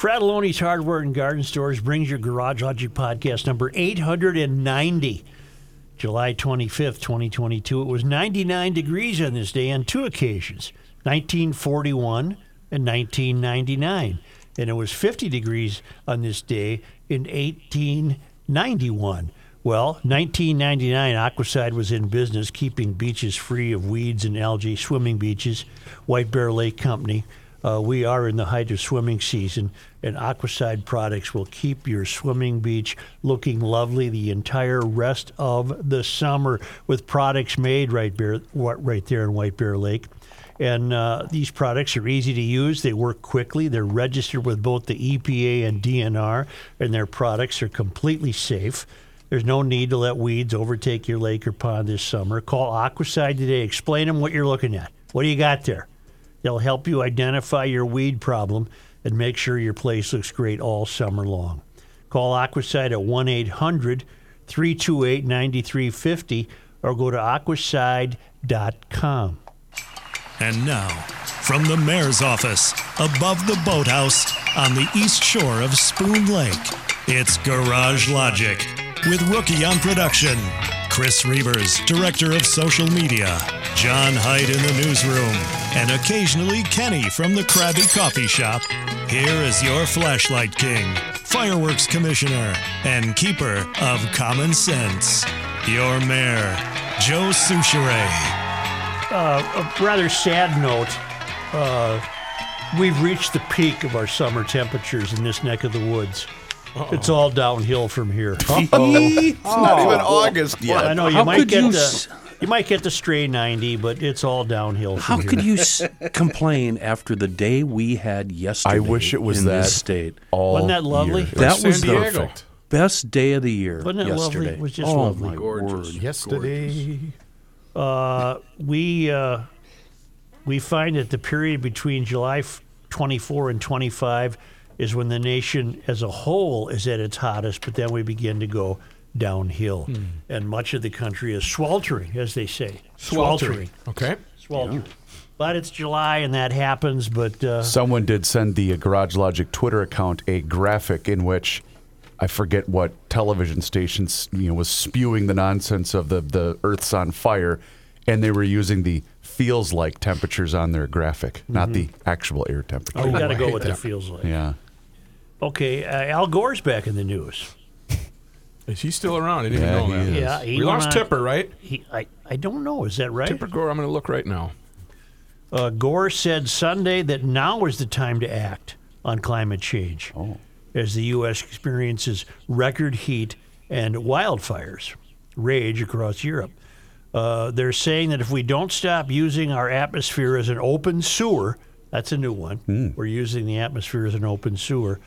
Frattallone's Hardware and Garden Stores brings your Garage Logic podcast number 890, July 25th, 2022. It was 99 degrees on this day on two occasions, 1941 and 1999. And it was 50 degrees on this day in 1891. Well, 1999, Aquacide was in business keeping beaches free of weeds and algae, swimming beaches. White Bear Lake Company. Uh, we are in the height of swimming season, and Aquacide products will keep your swimming beach looking lovely the entire rest of the summer with products made right, bear, right there in White Bear Lake. And uh, these products are easy to use. They work quickly. They're registered with both the EPA and DNR, and their products are completely safe. There's no need to let weeds overtake your lake or pond this summer. Call Aquacide today. Explain them what you're looking at. What do you got there? They'll help you identify your weed problem and make sure your place looks great all summer long. Call Aquacide at 1 800 328 9350 or go to aquacide.com. And now, from the mayor's office, above the boathouse on the east shore of Spoon Lake, it's Garage Logic with Rookie on production, Chris Reavers, director of social media, John Hyde in the newsroom, and occasionally Kenny from the Krabby Coffee Shop. Here is your flashlight king, fireworks commissioner, and keeper of common sense, your mayor, Joe Soucheray uh, a rather sad note. Uh, we've reached the peak of our summer temperatures in this neck of the woods. Uh-oh. It's all downhill from here. it's not even August yet. I know you How might get you the s- you might get the stray 90, but it's all downhill. How here. could you s- complain after the day we had yesterday? I wish it was in that this state. All Wasn't that lovely? year. That was San the Diego. best day of the year. Wasn't it yesterday. lovely? It was just oh, lovely. My Gorgeous. word. Yesterday. Uh, we uh, we find that the period between July 24 and 25 is when the nation as a whole is at its hottest, but then we begin to go downhill. Hmm. And much of the country is sweltering, as they say. Sweltering. Okay. Sweltering. Yeah. But it's July and that happens, but. Uh, Someone did send the Garage Logic Twitter account a graphic in which I forget what television stations you know was spewing the nonsense of the the Earth's on fire, and they were using the feels like temperatures on their graphic, mm-hmm. not the actual air temperature. Oh, you got to go with it feels like. Yeah. Okay, uh, Al Gore's back in the news. Is he still around? I didn't yeah, even know that. Is. Yeah, we lost on, Tipper, right? He, I, I don't know. Is that right? Tipper Gore. I'm going to look right now. Uh, Gore said Sunday that now is the time to act on climate change, oh. as the U.S. experiences record heat and wildfires rage across Europe. Uh, they're saying that if we don't stop using our atmosphere as an open sewer, that's a new one. Mm. We're using the atmosphere as an open sewer.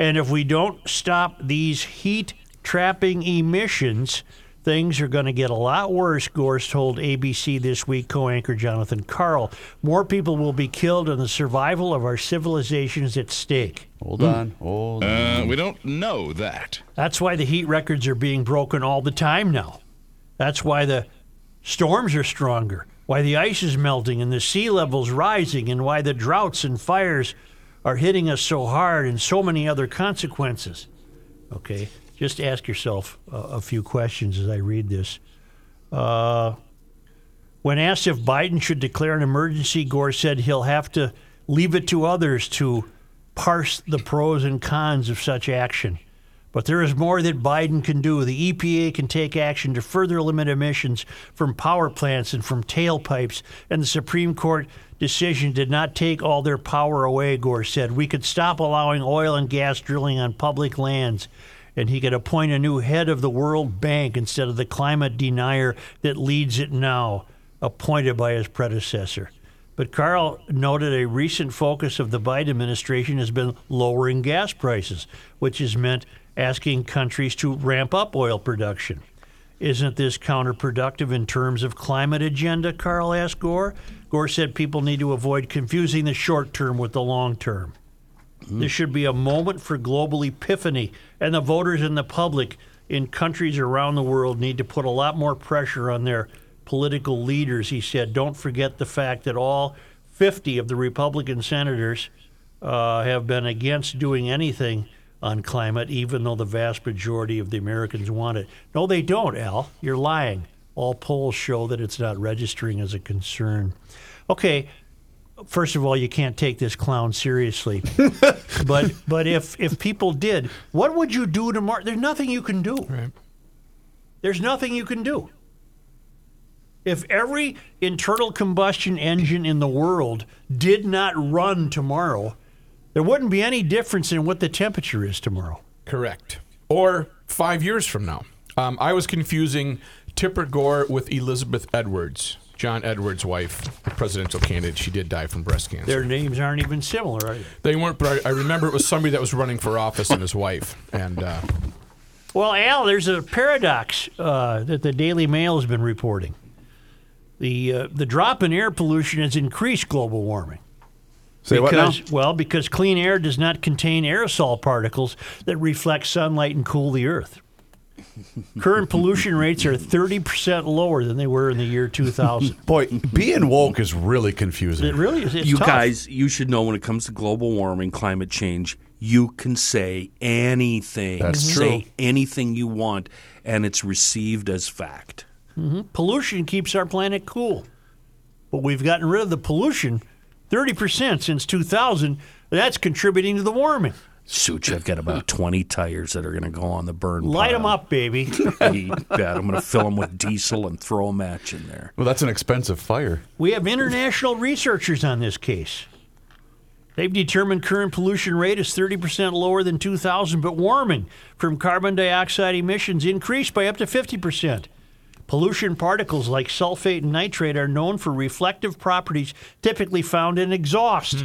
And if we don't stop these heat trapping emissions, things are going to get a lot worse, Gores told ABC this week co anchor Jonathan Karl. More people will be killed, and the survival of our civilization is at stake. Hold mm. on. Hold on. Uh, we don't know that. That's why the heat records are being broken all the time now. That's why the storms are stronger, why the ice is melting and the sea level's rising, and why the droughts and fires are hitting us so hard and so many other consequences. Okay, just ask yourself a, a few questions as I read this. Uh, when asked if Biden should declare an emergency, Gore said he'll have to leave it to others to parse the pros and cons of such action. But there is more that Biden can do. The EPA can take action to further limit emissions from power plants and from tailpipes. And the Supreme Court decision did not take all their power away, Gore said. We could stop allowing oil and gas drilling on public lands. And he could appoint a new head of the World Bank instead of the climate denier that leads it now, appointed by his predecessor. But Karl noted a recent focus of the Biden administration has been lowering gas prices, which has meant asking countries to ramp up oil production. Isn't this counterproductive in terms of climate agenda? Karl asked Gore. Gore said people need to avoid confusing the short term with the long term. Mm-hmm. This should be a moment for global epiphany, and the voters and the public in countries around the world need to put a lot more pressure on their political leaders. He said, Don't forget the fact that all 50 of the Republican senators uh, have been against doing anything on climate, even though the vast majority of the Americans want it. No, they don't, Al. You're lying. All polls show that it's not registering as a concern. Okay, first of all, you can't take this clown seriously. but but if if people did, what would you do tomorrow? There's nothing you can do. Right. There's nothing you can do. If every internal combustion engine in the world did not run tomorrow, there wouldn't be any difference in what the temperature is tomorrow. Correct. Or five years from now. Um, I was confusing Tipper Gore with Elizabeth Edwards, John Edwards' wife, the presidential candidate. She did die from breast cancer. Their names aren't even similar, are they? They weren't, but I, I remember it was somebody that was running for office and his wife. And uh, Well, Al, there's a paradox uh, that the Daily Mail has been reporting. The uh, the drop in air pollution has increased global warming. Say what now? Well, because clean air does not contain aerosol particles that reflect sunlight and cool the earth. Current pollution rates are 30% lower than they were in the year 2000. Boy, being woke is really confusing. It really is. It's you tough. guys, you should know when it comes to global warming, climate change, you can say anything. That's say true. anything you want, and it's received as fact. Mm-hmm. pollution keeps our planet cool. But we've gotten rid of the pollution 30% since 2000. That's contributing to the warming. Shoot, I've got about 20 tires that are going to go on the burn Light pile. them up, baby. You bet. I'm going to fill them with diesel and throw a match in there. Well, that's an expensive fire. We have international researchers on this case. They've determined current pollution rate is 30% lower than 2000, but warming from carbon dioxide emissions increased by up to 50%. Pollution particles like sulfate and nitrate are known for reflective properties typically found in exhaust.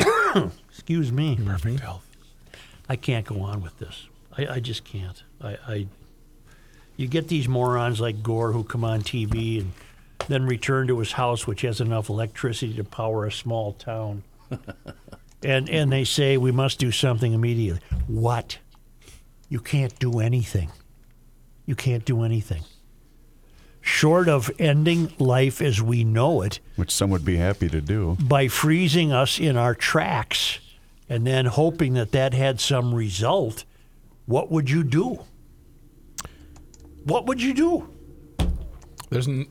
Hmm. Excuse me. perfect health. I can't go on with this. I, I just can't. I, I you get these morons like Gore who come on TV and then return to his house, which has enough electricity to power a small town, and and they say we must do something immediately. What? You can't do anything. You can't do anything. Short of ending life as we know it Which some would be happy to do. by freezing us in our tracks and then hoping that that had some result, what would you do? What would you do? There's n-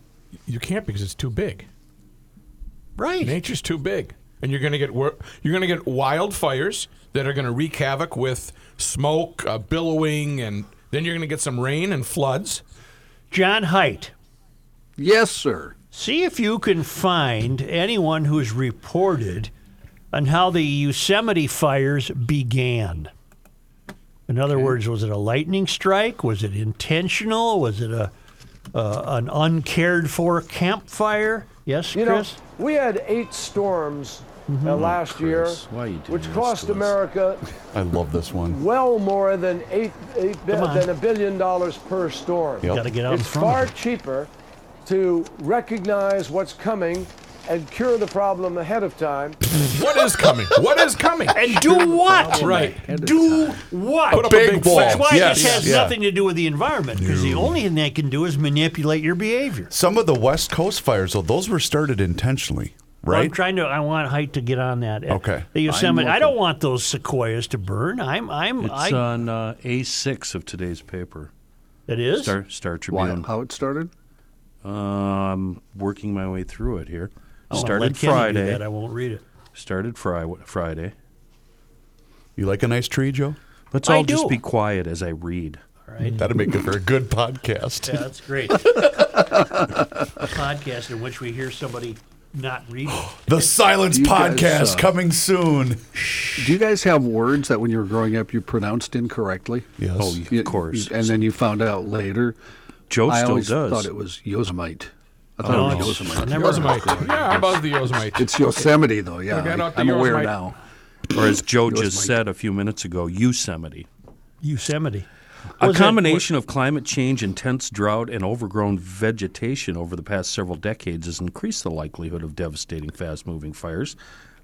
you can't because it's too big. Right. Nature's too big, and you're going to get wor- you're going to get wildfires that are going to wreak havoc with smoke, uh, billowing, and then you're going to get some rain and floods. John Height, Yes, sir. see if you can find anyone who's reported on how the Yosemite fires began. In other words, was it a lightning strike? Was it intentional? Was it a uh, an uncared for campfire? Yes, You know, we had eight storms uh, last year, why you doing which this cost to? America I love this one. well more than eight, eight bi- than a billion dollars per storm. Yep. Got to get out in It's front. far of it. cheaper to recognize what's coming and cure the problem ahead of time. What is coming? what is coming? And do what? Right. Do what? Put up a big big wall. wall. That's why Yes, this has yeah. nothing to do with the environment, because the only thing they can do is manipulate your behavior. Some of the West Coast fires, though, those were started intentionally, Well, I'm trying to. I want Height to get on that. Okay. The Yosemite. I'm don't want those sequoias to burn. I'm. I'm. It's I, on uh, A6 of today's paper. it is. Star, Star Why, Tribune. how it started? Uh, I'm working my way through it here. Oh, let Started Kenny do Friday. that. I won't read it. Started fri- Friday. You like a nice tree, Joe? Let's I all just do. be quiet as I read. All right. That'd make it for a good podcast. Yeah, that's great. a podcast in which we hear somebody not read. The Silence You guys, Podcast uh, coming soon. Do you guys have words that when you were growing up you pronounced incorrectly? Yes. Oh, You- of course. And then you found out later. Joe I still always does. thought it was Yosemite. I thought No, it it's- was Yosemite. never Yosemite. Yeah, I love the Yosemite. It's Yosemite, though. Yeah, Okay, I, not the am aware now. or as Joe just said a few minutes ago, Yosemite. Yosemite. A Was it- combination of climate change, intense drought, and overgrown vegetation over the past several decades has increased the likelihood of devastating fast-moving fires.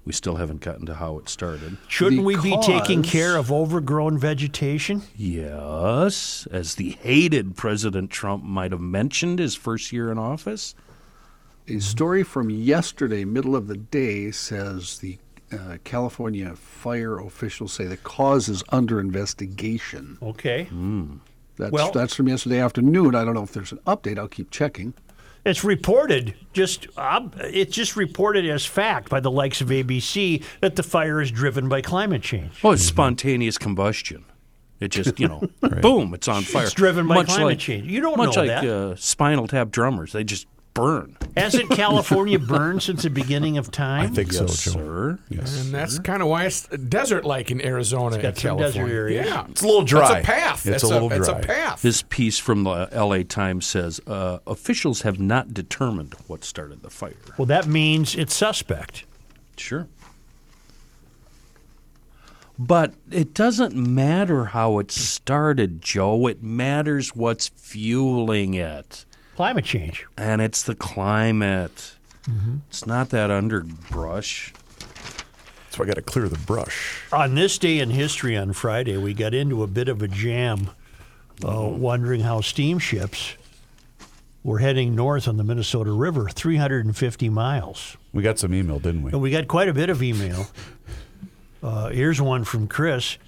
We still haven't gotten to how it started. Shouldn't we be taking care of overgrown vegetation? Yes, as the hated President Trump might have mentioned his first year in office. A story from yesterday, middle of the day, says the uh, California fire officials say the cause is under investigation. Okay. That's Well- that's from yesterday afternoon. I don't know if there's an update. I'll keep checking. It's reported just ob it's just reported as fact by the likes of ABC that the fire is driven by climate change. Well, it's spontaneous combustion. It just, you know, boom, it's on fire. It's driven by Much climate like- change. You don't much know like that. Uh, Spinal Tap drummers, they just burn. Hasn't California burned since the beginning of time? I think so, yes, Joe. sir. And that's kind of why it's desert-like in Arizona got and some California. desert areas. Yeah, It's a little dry. It's a path. It's a little It's dry. a path. This piece from the LA Times says uh, officials have not determined what started the fire. Well, that means it's suspect. Sure. But it doesn't matter how it started, Joe. It matters what's fueling it. Climate change. And it's the climate. It's not that underbrush. So I got to clear the brush. On this day in history on Friday, we got into a bit of a jam, uh, wondering how steamships were heading north on the Minnesota River, 350 miles. We got some email, didn't we? And we got quite a bit of email. Uh, here's one from Chris.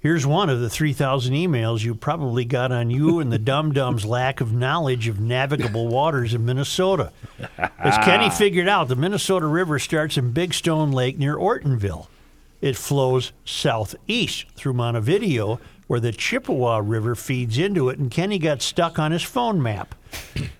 Here's one of the 3,000 emails you probably got on you and the dum dums' lack of knowledge of navigable waters in Minnesota. As ah. Kenny figured out, the Minnesota River starts in Big Stone Lake near Ortonville. It flows southeast through Montevideo, where the Chippewa River feeds into it, and Kenny got stuck on his phone map.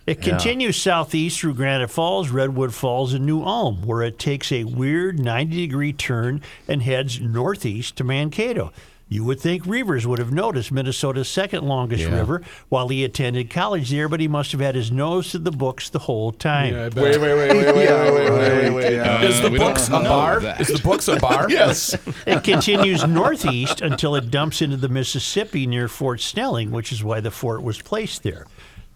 It continues southeast through Granite Falls, Redwood Falls, and New Ulm, where it takes a weird 90 degree turn and heads northeast to Mankato. You would think Reavers would have noticed Minnesota's second longest river while he attended college there, but he must have had his nose to the books the whole time. Yeah, I bet. wait, wait, wait, wait, wait, wait, wait. Uh, Is the books a bar? that. Is the books a bar? Yes. It continues northeast until it dumps into the Mississippi near Fort Snelling, which is why the fort was placed there.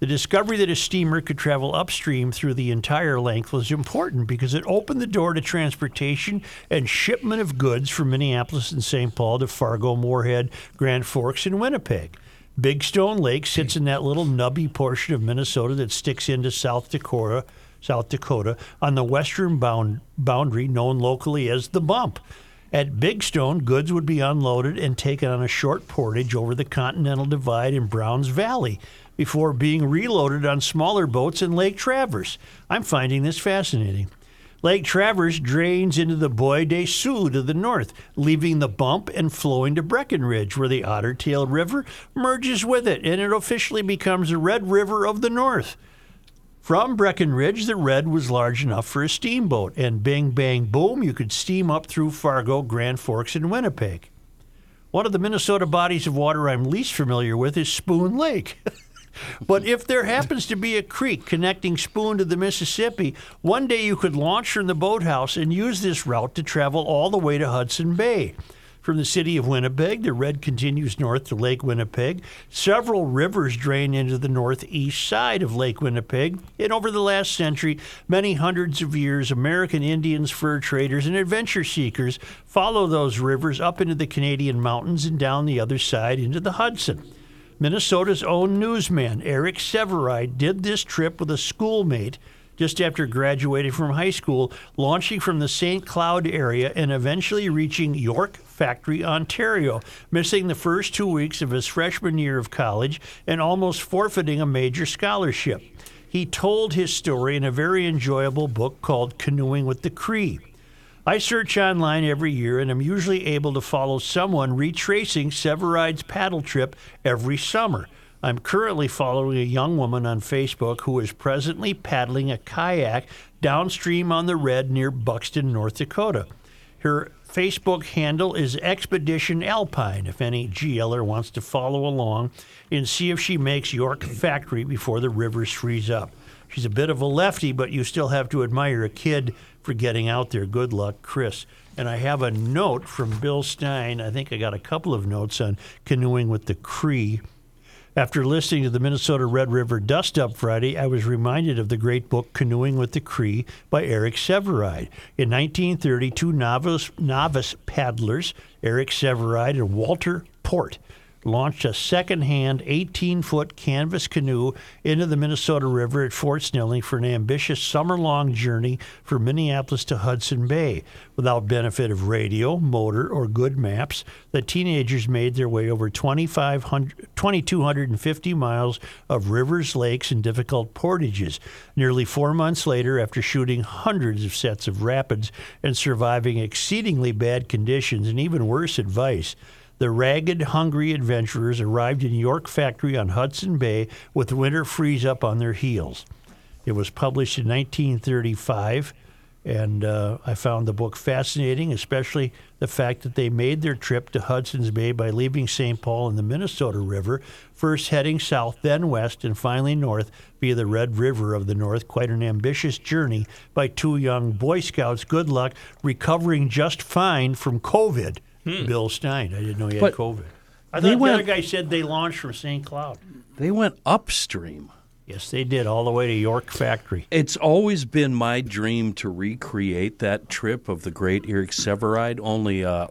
The discovery that a steamer could travel upstream through the entire length was important because it opened the door to transportation and shipment of goods from Minneapolis and St. Paul to Fargo, Moorhead, Grand Forks, and Winnipeg. Big Stone Lake sits in that little nubby portion of Minnesota that sticks into South Dakota, South Dakota on the western bound, boundary known locally as the Bump. At Big Stone, goods would be unloaded and taken on a short portage over the Continental Divide in Browns Valley before being reloaded on smaller boats in Lake Traverse. I'm finding this fascinating. Lake Traverse drains into the Bois des Sioux to the north, leaving the bump and flowing to Breckenridge, where the Otter Tail River merges with it, and it officially becomes the Red River of the North. From Breckenridge, the Red was large enough for a steamboat, and bing, bang, boom, you could steam up through Fargo, Grand Forks, and Winnipeg. One of the Minnesota bodies of water I'm least familiar with is Spoon Lake. but if there happens to be a creek connecting Spoon to the Mississippi, one day you could launch from the boathouse and use this route to travel all the way to Hudson Bay. From the city of Winnipeg, the Red continues north to Lake Winnipeg. Several rivers drain into the northeast side of Lake Winnipeg. And over the last century, many hundreds of years, American Indians, fur traders, and adventure seekers follow those rivers up into the Canadian mountains and down the other side into the Hudson. Minnesota's own newsman, Eric Sevareid, did this trip with a schoolmate just after graduating from high school, launching from the St. Cloud area and eventually reaching York Factory, Ontario, missing the first two weeks of his freshman year of college and almost forfeiting a major scholarship. He told his story in a very enjoyable book called Canoeing with the Cree. I search online every year and am usually able to follow someone retracing Sevareid's paddle trip every summer. I'm currently following a young woman on Facebook who is presently paddling a kayak downstream on the Red near Buxton, North Dakota. Her Facebook handle is Expedition Alpine, if any GLer wants to follow along and see if she makes York Factory before the rivers freeze up. She's a bit of a lefty, but you still have to admire a kid for getting out there. Good luck, Chris. And I have a note from Bill Stein. I think I got a couple of notes on canoeing with the Cree. After listening to the Minnesota Red River Dust Up Friday, I was reminded of the great book Canoeing with the Cree by Eric Sevareid. In 1930, two novice, novice paddlers, Eric Sevareid and Walter Port, launched a second-hand 18-foot canvas canoe into the Minnesota River at Fort Snelling for an ambitious summer-long journey from Minneapolis to Hudson Bay. Without benefit of radio, motor, or good maps, the teenagers made their way over 2,500 2,250 miles of rivers, lakes, and difficult portages. Nearly four months later, after shooting hundreds of sets of rapids and surviving exceedingly bad conditions and even worse advice, the ragged, hungry adventurers arrived in York Factory on Hudson Bay with winter freeze up on their heels. It was published in 1935, and uh, I found the book fascinating, especially the fact that they made their trip to Hudson's Bay by leaving St. Paul in the Minnesota River, first heading south, then west, and finally north via the Red River of the North. Quite an ambitious journey by two young Boy Scouts. Good luck recovering just fine from COVID. Bill Stein. I didn't know he had But COVID. I they the went- other guy said they launched from St. Cloud. They went upstream. Yes, they did, all the way to York Factory. It's always been my dream to recreate that trip of the great Eric Sevareid, only uh,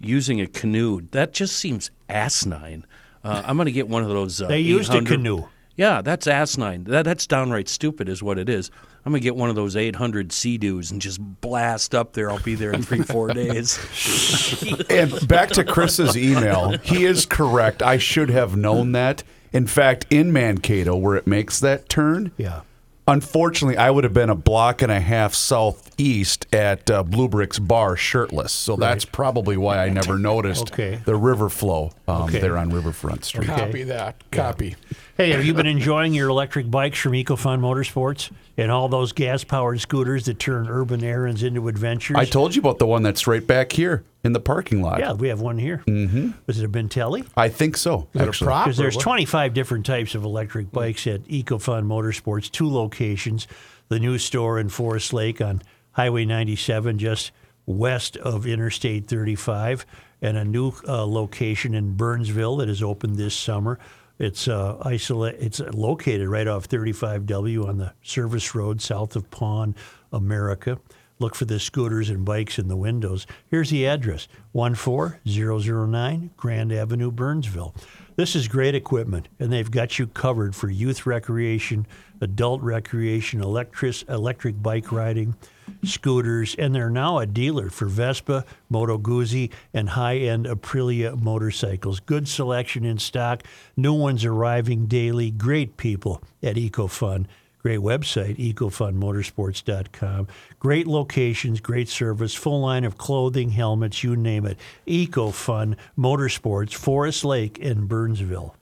using a canoe. That just seems asinine. Uh, I'm going to get one of those. Uh, They used a 800 canoe. Yeah, that's asinine. That, that's downright stupid, is what it is. I'm going to get one of those 800 Sea-Doos and just blast up there. I'll be there in three, four days. And back to Chris's email, he is correct. I should have known that. In fact, in Mankato, where it makes that turn, Yeah. unfortunately, I would have been a block and a half southeast at uh, Blue Bricks Bar shirtless. So that's probably why I never noticed Okay. the river flow um, Okay. there on Riverfront Street. Copy that. Copy. Hey, have you been enjoying your electric bikes from EcoFun Motorsports and all those gas-powered scooters that turn urban errands into adventures? I told you about the one that's right back here in the parking lot. yeah, we have one here. Mm-hmm. Was it a Bintelli? I think so. Is actually. Because there's 25 different types of electric bikes at EcoFun Motorsports, two locations. The new store in Forest Lake on Highway 97, just west of Interstate 35, and a new uh, location in Burnsville that has opened this summer. It's uh, isolate. It's located right off 35W on the service road south of Pawn, America. Look for the scooters and bikes in the windows. Here's the address 14009 Grand Avenue, Burnsville. This is great equipment, and they've got you covered for youth recreation, adult recreation, electric, electric bike riding, scooters, and they're now a dealer for Vespa, Moto Guzzi, and high end Aprilia motorcycles. Good selection in stock, new ones arriving daily. Great people at EcoFun. Great website, ecofunmotorsports.com. Great locations, great service, full line of clothing, helmets, you name it. EcoFun Motorsports, Forest Lake and Burnsville.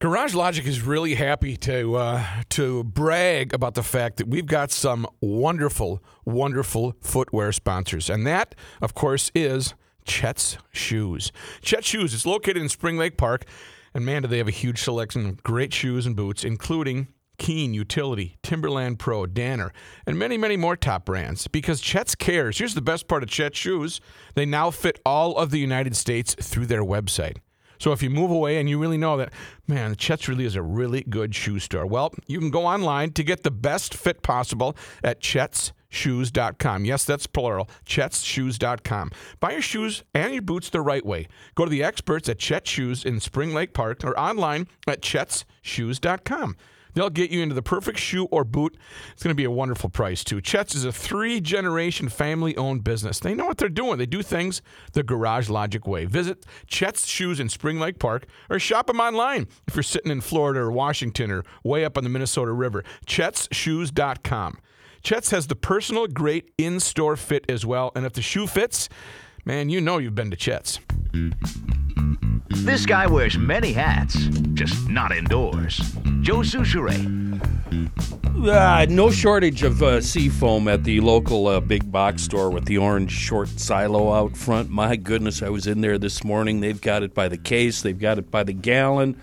Garage Logic is really happy to uh, to brag about the fact that we've got some wonderful, wonderful footwear sponsors, and that, of course, is Chet's Shoes. Chet's Shoes is located in Spring Lake Park, and man, do they have a huge selection of great shoes and boots, including Keen Utility, Timberland Pro, Danner, and many, many more top brands. Because Chet's cares. Here's the best part of Chet's Shoes: they now fit all of the United States through their website. So if you move away and you really know that, man, Chet's really is a really good shoe store, well, you can go online to get the best fit possible at chetsshoes.com. Yes, that's plural, chetsshoes.com. Buy your shoes and your boots the right way. Go to the experts at Chet Shoes in Spring Lake Park or online at chetsshoes.com. They'll get you into the perfect shoe or boot. It's going to be a wonderful price, too. Chet's is a three generation family owned business. They know what they're doing. They do things the Garage Logic way. Visit Chet's Shoes in Spring Lake Park or shop them online if you're sitting in Florida or Washington or way up on the Minnesota River. Chet'sShoes.com. Chet's has the personal, great in store fit as well. And if the shoe fits, man, you know you've been to Chet's. This guy wears many hats, just not indoors. Joe Soucheray. Uh, no shortage of uh, seafoam at the local uh, big box store with the orange short silo out front. My goodness, I was in there this morning. They've got it by the case, they've got it by the gallon.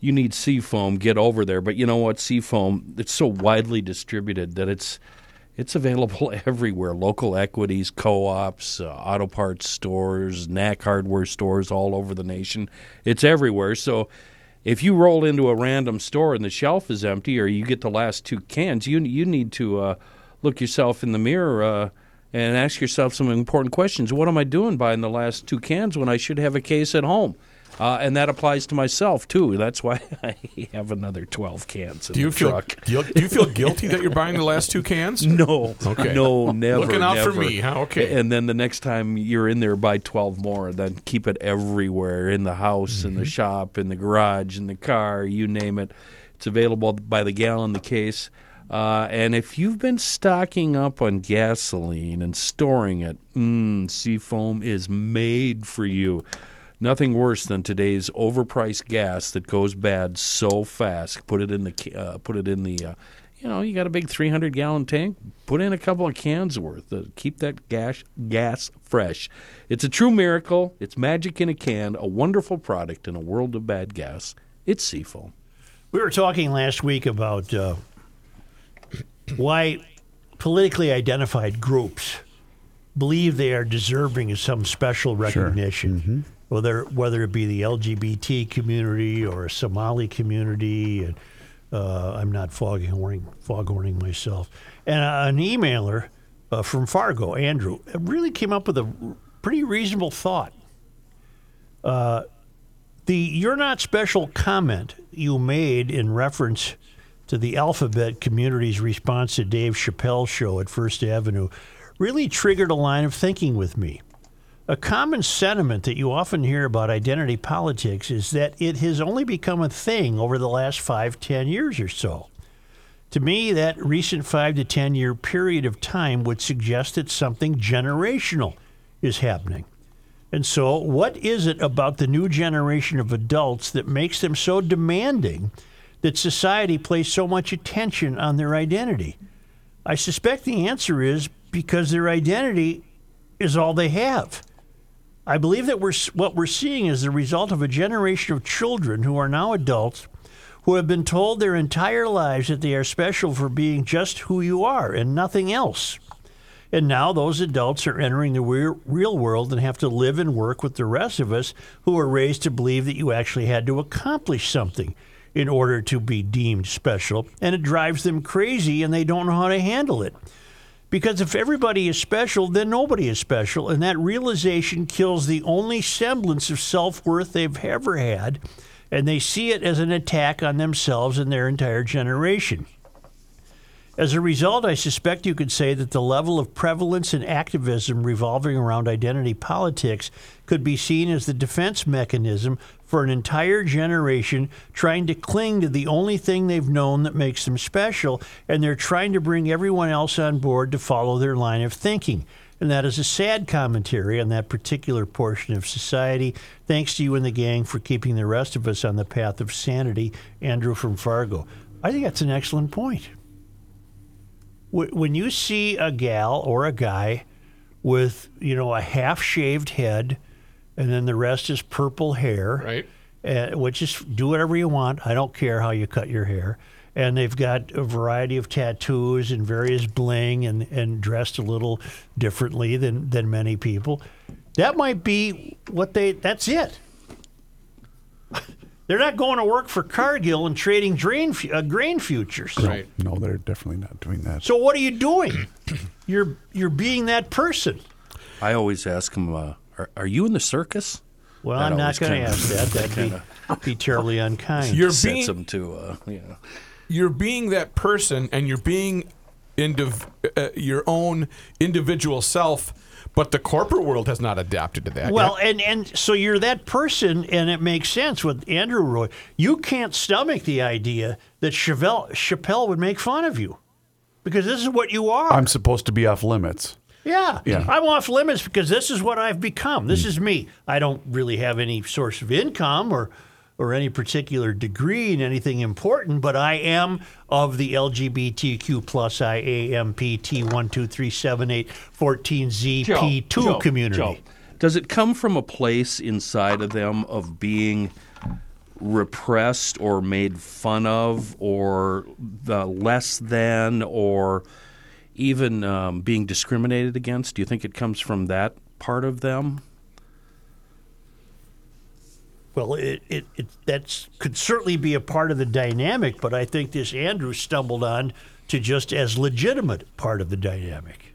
You need seafoam, get over there. But you know what? Seafoam, it's so widely distributed that it's it's available everywhere. Local equities, co-ops, uh, auto parts stores, knack hardware stores all over the nation. It's everywhere. So if you roll into a random store and the shelf is empty, or you get the last two cans, you you need to uh, look yourself in the mirror uh, and ask yourself some important questions. What am I doing buying the last two cans when I should have a case at home? Uh, and that applies to myself too. That's why I have another twelve cans in Do you the feel truck. do you, do you feel guilty that you're buying the last two cans? No, Okay. no, never. Looking out for me, huh? Okay. And then the next time you're in there, buy twelve more. Then keep it everywhere in the house, in Mm-hmm. the shop, in the garage, in the car, you name it. It's available by the gallon, the case. Uh, and if you've been stocking up on gasoline and storing it, mm, Seafoam is made for you. Nothing worse than today's overpriced gas that goes bad so fast. Put it in the uh, put it in the uh, you know you got a big 300 gallon tank. Put in a couple of cans worth. Uh, keep that gas gas fresh. It's a true miracle. It's magic in a can. A wonderful product in a world of bad gas. It's Seafoam. We were talking last week about uh, why politically identified groups believe they are deserving of some special recognition, whether whether it be the LGBT community or a Somali community, and uh, I'm not foghorning foghorning myself. And uh, an emailer uh, from Fargo, Andrew, really came up with a pretty reasonable thought. The you're not special comment you made in reference to the alphabet community's response to Dave Chappelle's show at First Avenue really triggered a line of thinking with me. A common sentiment that you often hear about identity politics is that it has only become a thing over the last five, ten years or so. To me, that recent five to ten year period of time would suggest that something generational is happening. And so, what is it about the new generation of adults that makes them so demanding that society place so much attention on their identity? I suspect the answer is because their identity is all they have. I believe that we're, what we're seeing is the result of a generation of children who are now adults who have been told their entire lives that they are special for being just who you are and nothing else. And now those adults are entering the real, real world and have to live and work with the rest of us who were raised to believe that you actually had to accomplish something in order to be deemed special. And it drives them crazy and they don't know how to handle it. Because if everybody is special, then nobody is special. And that realization kills the only semblance of self worth they've ever had. And they see it as an attack on themselves and their entire generation. As a result, I suspect you could say that the level of prevalence and activism revolving around identity politics could be seen as the defense mechanism for an entire generation trying to cling to the only thing they've known that makes them special, and they're trying to bring everyone else on board to follow their line of thinking. And that is a sad commentary on that particular portion of society. Thanks to you and the gang for keeping the rest of us on the path of sanity. Andrew from Fargo. I think that's an excellent point when you see a gal or a guy with you know a half shaved head and then the rest is purple hair Right. uh, which is do whatever you want i don't care how you cut your hair and they've got a variety of tattoos and various bling and, and dressed a little differently than, than many people that might be what they that's it they're not going to work for cargill and trading drain, uh, grain futures Right. No, they're definitely not doing that. so what are you doing? You're you're being that person. I always ask them, uh, are, "Are you in the circus?" Well, That I'm not going to ask that. That'd be, be terribly unkind. You're being them to, uh, you know. you're being that person and you're being indiv- uh, your own individual self, but the corporate world has not adapted to that. well, yet. and and so you're that person, and it makes sense with Andrew Roy. You can't stomach the idea that Chappelle, Chappelle would make fun of you because this is what you are. I'm supposed to be off limits. Yeah. Yeah. I'm off limits because this is what I've become. This mm. is me. I don't really have any source of income or or any particular degree in anything important, but I am of the LGBTQ plus IAMPT one two three seven eight fourteen ZP two community. Joe, does it come from a place inside of them of being repressed or made fun of or the less than or even um, being discriminated against? Do you think it comes from that part of them? Well, it, it, it that's could certainly be a part of the dynamic, but I think this Andrew stumbled on to just as legitimate part of the dynamic.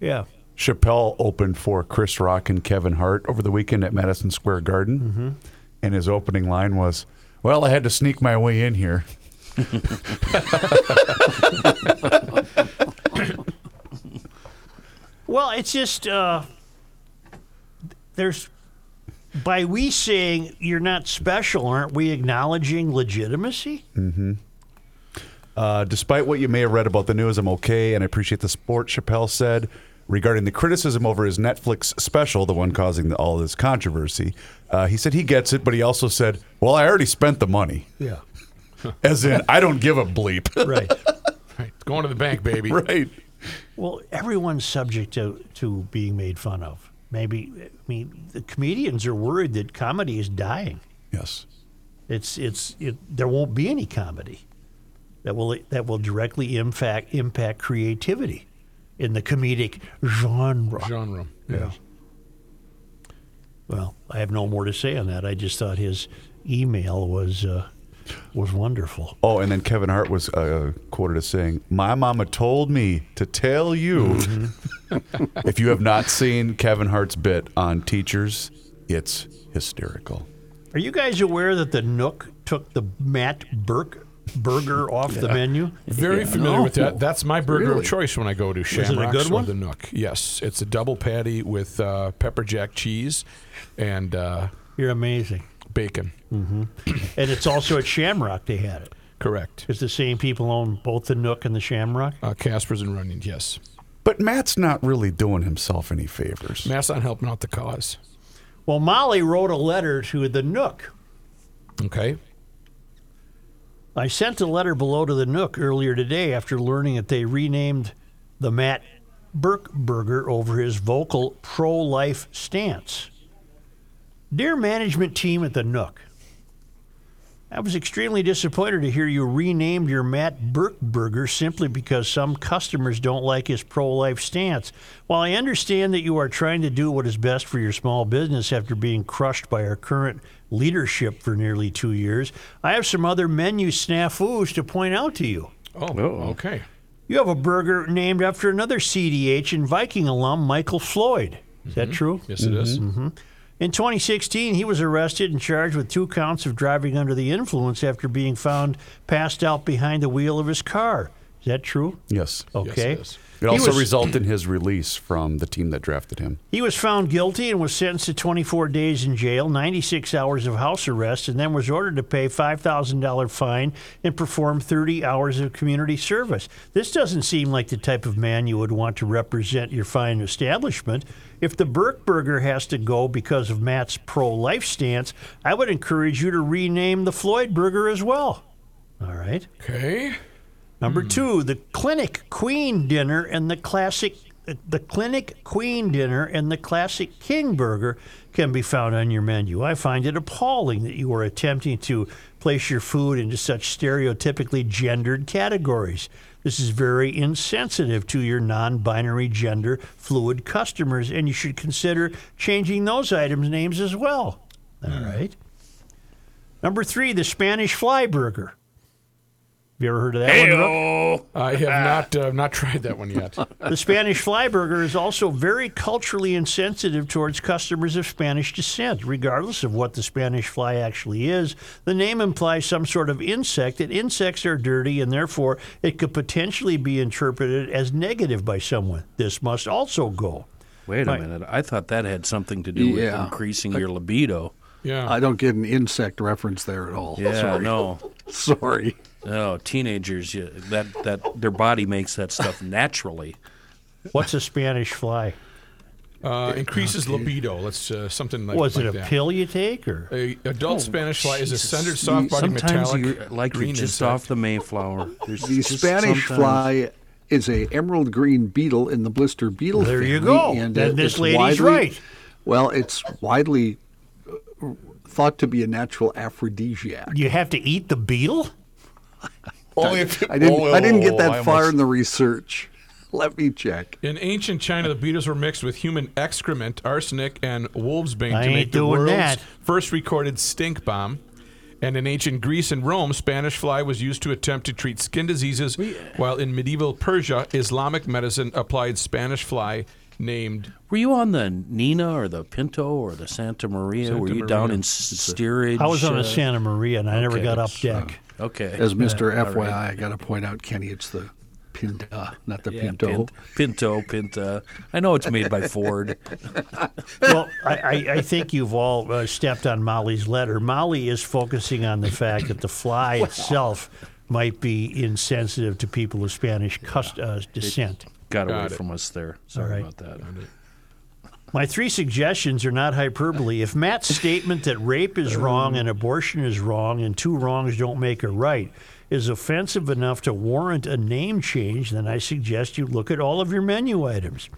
Yeah. Chappelle opened for Chris Rock and Kevin Hart over the weekend at Madison Square Garden, and his opening line was, "Well, I had to sneak my way in here." Well, it's just uh, there's by we saying you're not special, aren't we acknowledging legitimacy? Uh, despite what you may have read about the news, I'm okay, and I appreciate the support. Chappelle said regarding the criticism over his Netflix special, the one causing the, all this controversy. Uh, he said he gets it, but he also said, "Well, I already spent the money." Yeah. As in, I don't give a bleep. Right. Right. Going to the bank, baby. right. Well, everyone's subject to, to being made fun of. Maybe I mean the comedians are worried that comedy is dying. Yes. It's it's it, there won't be any comedy that will that will directly impact impact creativity in the comedic genre. Genre. Yeah. Well, I have no more to say on that. I just thought his email was uh, was wonderful. Oh, and then Kevin Hart was uh, quoted as saying, "My mama told me to tell you." if you have not seen Kevin Hart's bit on teachers, it's hysterical. Are you guys aware that the Nook took the Matt Birk burger off the menu? Very familiar with that. That's my burger Really? of choice when I go to it Shamrocks or one? the Nook. Yes, it's a double patty with uh, pepper jack cheese and uh, You're amazing. Bacon. And it's also at Shamrock they had it. Correct. Because the same people own both the Nook and the Shamrock. Uh, Casper's and Runyon, yes. But Matt's not really doing himself any favors. Matt's not helping out the cause. Well, Molly wrote a letter to the Nook. Okay. I sent a letter below to the Nook earlier today after learning that they renamed the Matt Birk burger over his vocal pro life stance. Dear management team at the Nook, I was extremely disappointed to hear you renamed your Matt Birk burger simply because some customers don't like his pro life stance. While I understand that you are trying to do what is best for your small business after being crushed by our current leadership for nearly two years, I have some other menu snafus to point out to you. Oh, okay. You have a burger named after another CDH and Viking alum, Michael Floyd. Is that mm-hmm. true? Yes, it is. Mm-hmm. In 2016, he was arrested and charged with two counts of driving under the influence after being found passed out behind the wheel of his car. Is that true? Yes. Okay. it is. It He also was- resulted in his release from the team that drafted him. He was found guilty and was sentenced to 24 days in jail, 96 hours of house arrest, and then was ordered to pay $5,000 fine and perform 30 hours of community service. This doesn't seem like the type of man you would want to represent your fine establishment. If the Birk Burger has to go because of Matt's pro life stance, I would encourage you to rename the Floyd Burger as well. All right. Okay. Number hmm. two, the Clinic Queen Dinner and the classic. The Clinic Queen Dinner and the classic King Burger can be found on your menu. I find it appalling that you are attempting to place your food into such stereotypically gendered categories. This is very insensitive to your non binary gender fluid customers, and you should consider changing those items' names as well. All mm. right. Number three, the Spanish Fly Burger. Have you ever heard of that one? I have not uh, not tried that one yet. The Spanish fly burger is also very culturally insensitive towards customers of Spanish descent. Regardless of what the Spanish fly actually is, the name implies some sort of insect, and insects are dirty, and therefore it could potentially be interpreted as negative by someone. This must also go. Wait a Right. minute. I thought that had something to do with Yeah. increasing your libido. Yeah. I don't get an insect reference there at all. Yeah, Sorry. no. Sorry. No, teenagers, you, that that their body makes that stuff naturally. What's a Spanish fly? Uh, increases libido. Let's uh, something like that. Was like it a that. pill you take, or A adult Spanish fly is a Jesus. centered, soft-bodied, Sometimes metallic, you like you're green just insect. off the Mayflower. There's The Spanish sometimes- fly is a emerald green beetle in the blister beetle There you family, go. And Then this it's lady's widely- right. Well, it's widely uh, thought to be a natural aphrodisiac. you have to eat the beetle? Only if I didn't. Oh, I didn't get oh, that I far almost- in the research. Let me check. In ancient China, the beetles were mixed with human excrement, arsenic, and wolfsbane I to make the world's that. first recorded stink bomb. And in ancient Greece and Rome, Spanish fly was used to attempt to treat skin diseases, while in medieval Persia, Islamic medicine applied Spanish fly named Were you on the Nina or the Pinto or the Santa Maria? Santa Were you down in steerage? I was on uh, the Santa Maria and I never got up deck. Okay. As Mr. Yeah, all FYI, right. I got to point out, Kenny, it's the Pinta, not the Yeah, Pinto. Pinto, Pinta. I know it's made by Ford. well, I, I, I think you've all uh, stepped on Molly's letter. Molly is focusing on the fact that the fly itself might be insensitive to people of Spanish cust- uh, descent. Got away Got from us there. Sorry right. about that. My three suggestions are not hyperbole. If Matt's statement that rape is wrong and abortion is wrong and two wrongs don't make a right is offensive enough to warrant a name change, then I suggest you look at all of your menu items.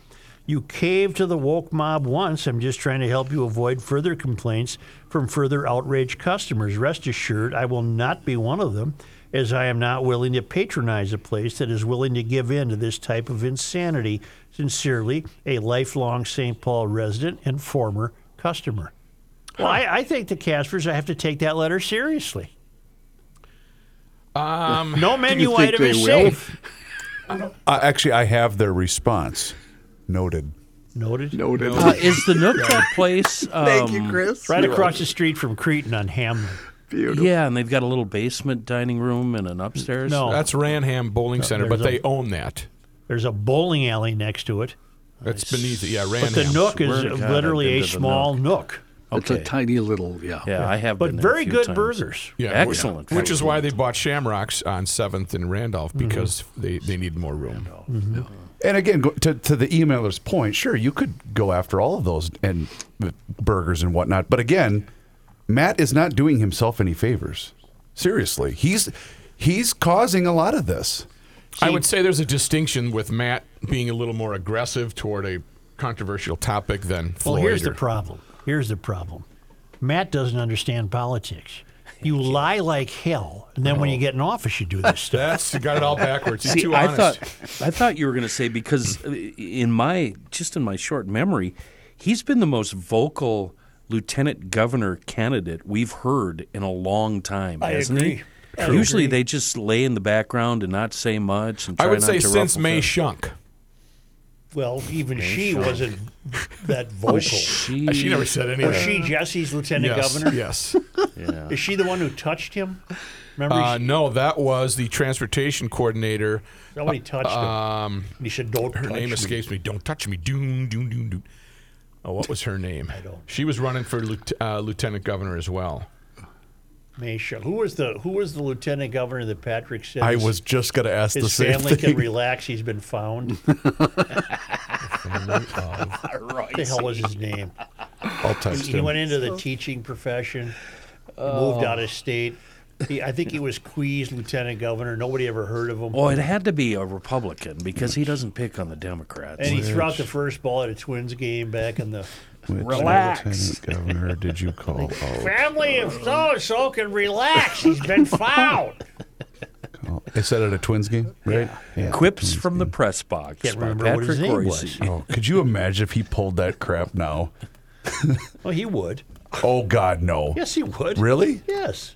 You caved to the woke mob once. I'm just trying to help you avoid further complaints from further outraged customers. Rest assured, I will not be one of them, as I am not willing to patronize a place that is willing to give in to this type of insanity. Sincerely, a lifelong St. Paul resident and former customer. Well, I, I think the Caspers, I have to take that letter seriously. um, No menu item is will? safe. Uh, actually, I have their response. Noted. Noted. Noted. Uh, is the Nook that place? Um, Thank you, Chris. Right across the street from Cretin on Hamline. Beautiful. Yeah, and they've got a little basement dining room and an upstairs. No. that's Ranham Bowling Center, but there's a- they own that. There's a bowling alley next to it. That's beneath it. Yeah, But the Nook is Swear to God, literally I've a been to the small nook. It's Okay. a tiny little, yeah. yeah, I have. But been there a very few good times. burgers. Yeah, Excellent Which is why they bought Shamrocks on Seventh and Randolph because they, they need more room. And again, go, to, to the emailer's point, sure, you could go after all of those and uh, burgers and whatnot. But again, Matt is not doing himself any favors. Seriously, he's he's causing a lot of this. I would say there's a distinction with Matt being a little more aggressive toward a controversial topic than Well, Floyd. here's the problem. Here's the problem. Matt doesn't understand politics. You lie like hell, and then when you get in office, you do this stuff. That's you got it all backwards. He's See, too honest. I thought I thought you were going to say because uh, in my just in my short memory, he's been the most vocal lieutenant governor candidate we've heard in a long time, I hasn't agree. he? I Usually agree. they just lay in the background and not say much. And I would not say to since May feathers. Schunk. Well, even she wasn't that vocal. She, Uh, She never said anything. Was she Jesse's lieutenant yes, governor? Yes. yeah. Is she the one who touched him? Remember, Uh, no, that was the transportation coordinator. somebody touched him. Um, he said, "Don't her touch name me." escapes me. Don't touch me. Doom, doom, doom, doom. Oh, what was her name? I don't. She was running for lieu- uh, lieutenant governor as well. Maysha. Who was the Who was the lieutenant governor that Patrick said? I his- was just going to ask the His same family thing. can relax. He's been found. What the hell was his name? I'll text He him. went into the teaching profession. He moved out of state. He, I think he was Quie's lieutenant governor. Nobody ever heard of him. Well, it had to be a Republican because he doesn't pick on the Democrats. and he threw out the first ball at a Twins game back in the Which Relax. lieutenant governor did you call out? family of so and so can relax. He's been found. Oh, I said at a Twins game, right? Yeah. Quips from the press box Can't by remember what his Patrick name Reusse. was. Oh, could you imagine if he pulled that crap now? Well, he would. Oh God, no. Yes, he would. Really? Yes.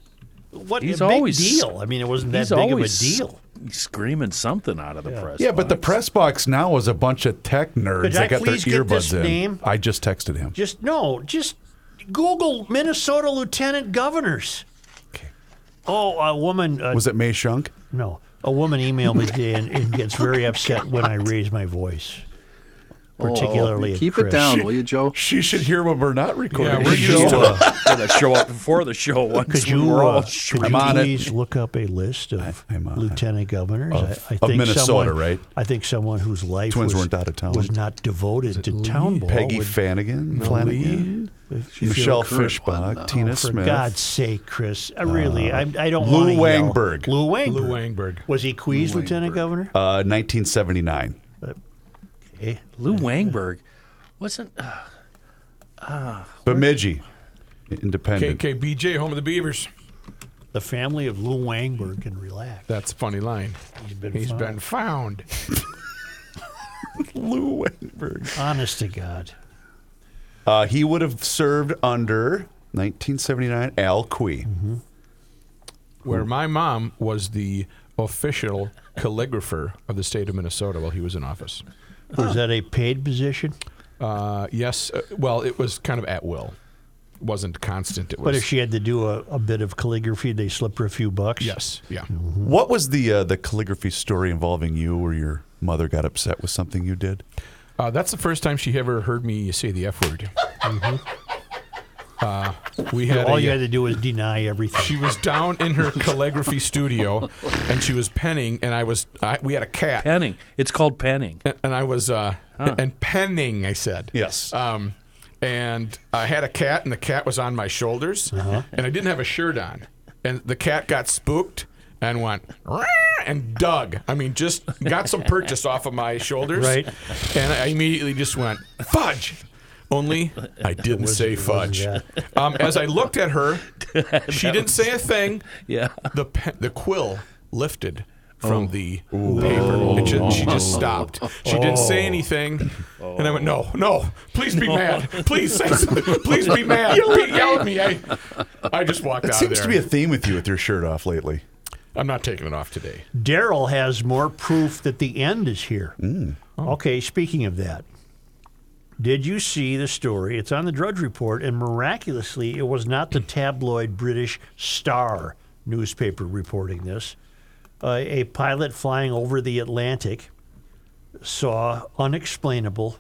What He's a big always deal. I mean, it wasn't that big of a deal. screaming something out of the press. Yeah, but the press box now is a bunch of tech nerds that I got their please get this earbuds in. name? I just texted him. Just no, just Google Minnesota lieutenant governors. Okay. Oh, a woman. Uh, Was it Mae Schunk? no, a woman emailed me today and, and gets very upset when I raise my voice, particularly at Keep it Chris. down, will you, Joe? She should hear when we're not recording. Yeah, we're Show used to up. the show up before the show. Once Could we you, all uh, could I'm you on it. look up a list of I'm on lieutenant governors? Of- I, I of think Minnesota, someone, right? I think someone whose life Twins was, weren't out of town. was not devoted to town ball. Peggy would- Flanagan, Flanagan, if Michelle feel one, Fischbach, though. Tina For Smith. God's sake, Chris. I really, I, I don't Lou Wangberg. Lou Wangberg. Lou Wangberg. Was he Quie's lieutenant governor? Uh, 1979. Eh, Lou Wangberg wasn't. Uh, Bemidji, independent. KKBJ, home of the Beavers. the family of Lou Wangberg can relax. That's a funny line. He's been He's found. been found. Lou Wangberg. Honest to God. Uh, he would have served under 1979 Al Quie. where my mom was the official calligrapher of the state of Minnesota while he was in office. Was that a paid position? Uh, yes, uh, well, it was kind of at will. It wasn't constant. It was. But if she had to do a, a bit of calligraphy, they slip her a few bucks. yes, yeah. What was the uh, the calligraphy story involving you, where your mother got upset with something you did? Uh, that's the first time she ever heard me say the F word. Uh, we had All a, you had to do was deny everything. She was down in her calligraphy studio, and she was penning, and I was. I, we had a cat, Penning. It's called penning. and, and I was uh, and penning. I said Yes. Um, and I had a cat, and the cat was on my shoulders, Uh-huh. and I didn't have a shirt on, and the cat got spooked and went and dug. I mean, just got some purchase off of my shoulders, Right. And I immediately just went fudge. Only I didn't say fudge. Um, as I looked at her, she didn't say a thing. Yeah. The pe- the quill lifted from the paper. It ju- she just stopped. She didn't say anything, and I went, "No, no, please be mad. Please say something. Please be mad. Be, yell at me." I, I just walked It out seems of to there. be a theme with you with your shirt off lately. I'm not taking it off today. Daryl has more proof that the end is here. Okay, speaking of that, did you see the story? It's on the Drudge Report, and miraculously, it was not the tabloid British Star newspaper reporting this. Uh, a pilot flying over the Atlantic saw unexplainable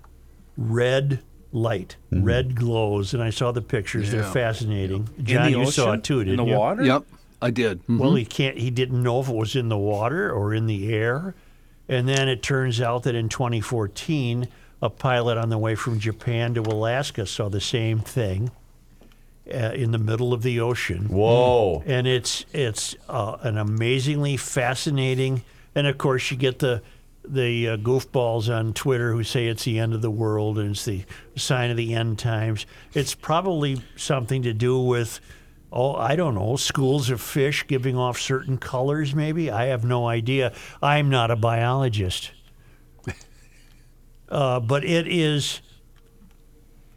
red light, red glows, and I saw the pictures. They're fascinating. In John, the you saw it too, didn't you? In the you? water? Yep, I did. Mhm. Well, he can't. He didn't know if it was in the water or in the air, and then it turns out that in 2014, a pilot on the way from Japan to Alaska saw the same thing uh, in the middle of the ocean. Whoa. And it's it's uh, an amazingly fascinating, and of course you get the the uh, goofballs on Twitter who say it's the end of the world and it's the sign of the end times. It's probably something to do with, oh, I don't know, schools of fish giving off certain colors. Maybe I have no idea. I'm not a biologist, uh, but it is.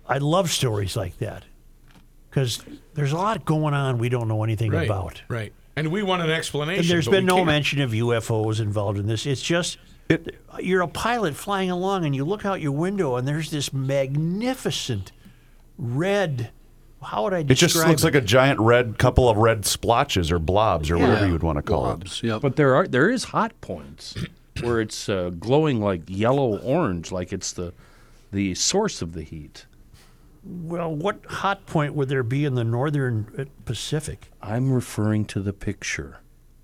I love stories like that because there's a lot going on we don't know anything Right. about. Right. And we want an explanation. And there's but been no can't. mention of UFOs involved in this. It's just you're a pilot flying along, and you look out your window, and there's this magnificent red. How would I describe It describe just looks like a giant red couple of red splotches or blobs or whatever you would want to call it. Blobs, Yep. But there are there is hot points where it's uh, glowing like yellow orange, like it's the the source of the heat. Well, what hot point would there be in the northern uh, Pacific? I'm referring to the picture.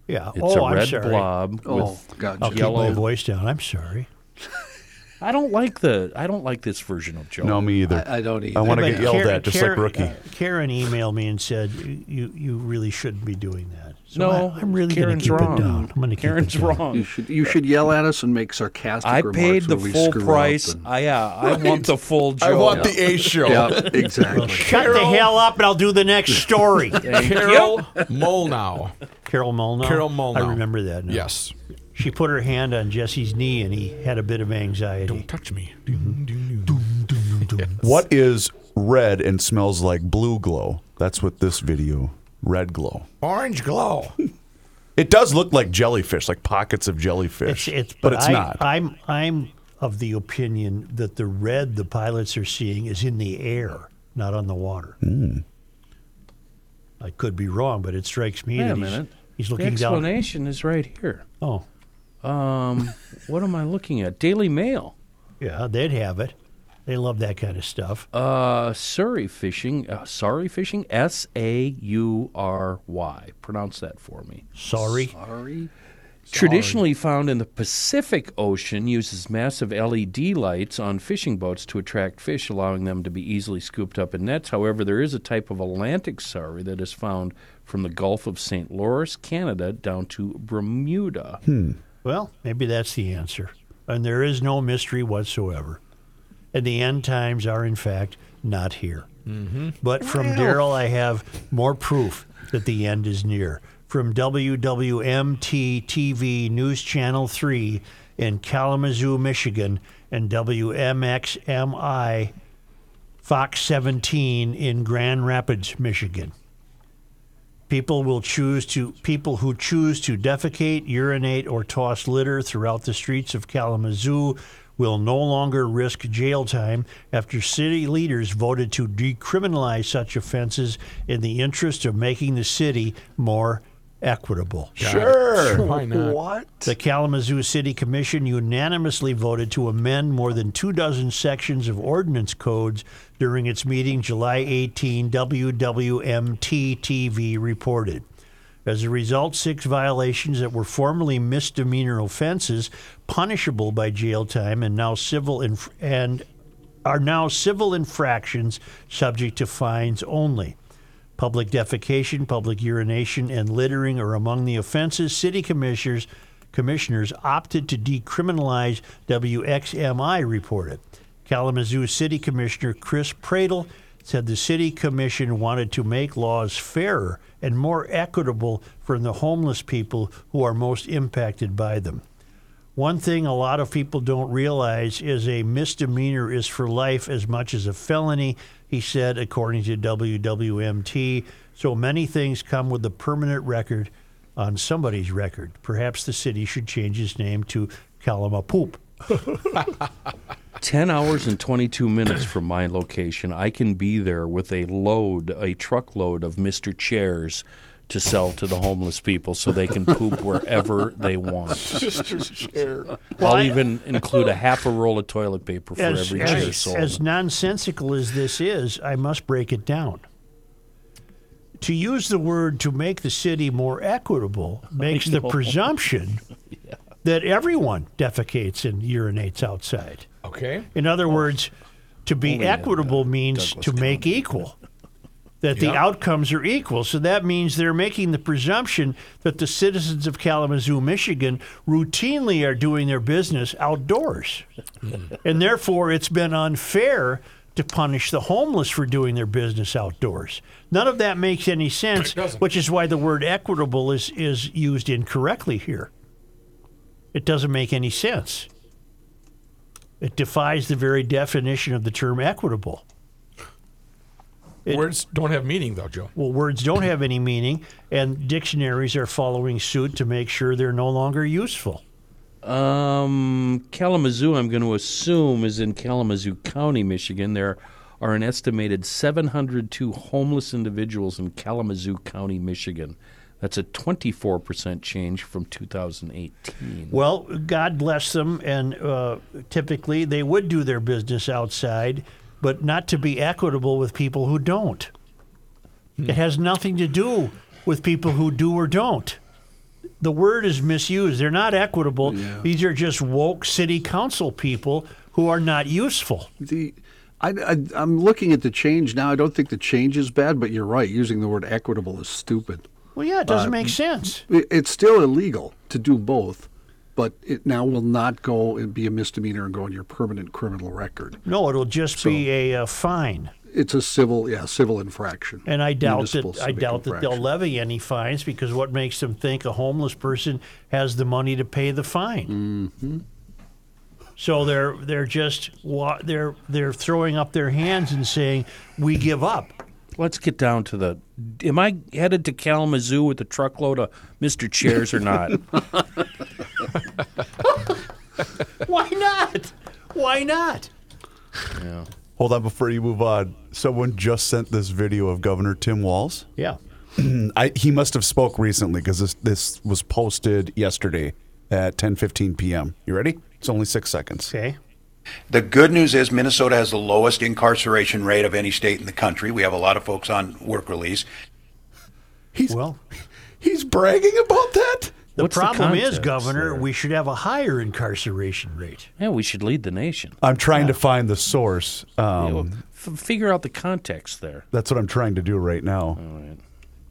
Yeah. It's oh, I'm red sorry. blob oh, with gotcha. I'll keep my voice down. I'm sorry. I don't like the I don't like this version of Joe. No, me either. I, I don't either. I want to get yelled Karen- at just Karen- like Rookie. uh, Karen emailed me and said you you you really shouldn't be doing that. So no, I, am really Karen's going to keep wrong. it down. I'm going to keep Karen's it down. wrong. You should you should yell at us and make sarcastic I remarks paid the when we full screw up price. and- I, yeah, I want the full Joe. I want the A show. yeah, exactly. Shut the hell up, and I'll do the next story. Carol Molnau. Carol Molnar. Carol Molnau. I remember that. Now. Yes. She put her hand on Jesse's knee, and he had a bit of anxiety. Don't touch me. What is red and smells like blue glow? That's what this video red glow. Orange glow. It does look like jellyfish, like pockets of jellyfish. it's, but it's I, not. I'm, I'm of the opinion that the red the pilots are seeing is in the air, not on the water. Hmm. I could be wrong, but it strikes me Wait that a he's, minute. he's The looking down. explanation is right here. Oh, Um, what am I looking at? Daily Mail. yeah, they'd have it. They love that kind of stuff. Uh, Saury fishing. Uh, saury fishing. S A U R Y. Pronounce that for me. Sorry. Sorry. Traditionally found in the Pacific Ocean, uses massive LED lights on fishing boats to attract fish, allowing them to be easily scooped up in nets. However, there is a type of Atlantic saury that is found from the Gulf of St. Lawrence, Canada, down to Bermuda. Well, maybe that's the answer. And there is no mystery whatsoever. And the end times are, in fact, not here. Mm-hmm. But from Daryl, I have more proof that the end is near. From WWMT TV News Channel 3 in Kalamazoo, Michigan, and WXMI Fox 17 in Grand Rapids, Michigan. People will choose to people who choose to defecate, urinate, or toss litter throughout the streets of Kalamazoo will no longer risk jail time after city leaders voted to decriminalize such offenses in the interest of making the city more equitable. Sure. Why not? What? The Kalamazoo City Commission unanimously voted to amend more than two dozen sections of ordinance codes during its meeting July 18, WWMT TV reported. As a result, six violations that were formerly misdemeanor offenses, punishable by jail time, and now civil inf- and are now civil infractions subject to fines only. Public defecation, public urination, and littering are among the offenses. City commissioners commissioners opted to decriminalize WXMI reported. Kalamazoo City Commissioner Chris Praedel said the city commission wanted to make laws fairer and more equitable for the homeless people who are most impacted by them. One thing a lot of people don't realize is a misdemeanor is for life as much as a felony, he said, according to WWMT. So many things come with a permanent record on somebody's record. Perhaps the city should change its name to Kalamapoop. 10 hours and 22 minutes from my location, I can be there with a load, a truckload of Mr. Chairs to sell to the homeless people so they can poop wherever they want. I'll even include a half a roll of toilet paper for As, every chair as, sold. as nonsensical as this is, I must break it down. To use the word to make the city more equitable makes the presumption that everyone defecates and urinates outside. Okay. In other words, to be Only uh, equitable means to make equal. That the outcomes are equal. So that means they're making the presumption that the citizens of Kalamazoo, Michigan, routinely are doing their business outdoors. and therefore, it's been unfair to punish the homeless for doing their business outdoors. None of that makes any sense, doesn't. which is why the word equitable is, is used incorrectly here. It doesn't make any sense. It defies the very definition of the term equitable. It- Words don't have meaning, though, Joe. Well, words don't have any meaning, and dictionaries are following suit to make sure they're no longer useful. Um, Kalamazoo, I'm going to assume, is in Kalamazoo County, Michigan. There are an estimated 702 homeless individuals in Kalamazoo County, Michigan. That's a 24% change from 2018. Well, God bless them, and uh, typically they would do their business outside, but not to be equitable with people who don't. It has nothing to do with people who do or don't. The word is misused. They're not equitable. These are just woke city council people who are not useful. The, I, I, I'm looking at the change now. I don't think the change is bad, but you're right. Using the word equitable is stupid. Well, yeah, it doesn't make sense. It's still illegal to do both, but it now will not go and be a misdemeanor and go on your permanent criminal record. No, it'll just be a, uh fine. It's a civil, yeah, civil infraction. And I doubt Municipal that I doubt that they'll levy any fines because what makes them think a homeless person has the money to pay the fine? Mm-hmm. So they're they're just they're they're throwing up their hands and saying we give up. Let's get down to the. Am I headed to Kalamazoo with a truckload of Mr. Chairs or not? Why not? Why not? Hold on before you move on. Someone just sent this video of Governor Tim Walz. Yeah. I, he must have spoke recently because this this was posted yesterday at 10:15 p.m. You ready? It's only six seconds. Okay. The good news is Minnesota has the lowest incarceration rate of any state in the country. We have a lot of folks on work release. He's Well, he's bragging about that. the What's the problem is, Governor, there? we should have a higher incarceration rate. yeah, we should lead the nation. I'm trying to find the source. Um, You know, f- figure out the context there. That's what I'm trying to do right now.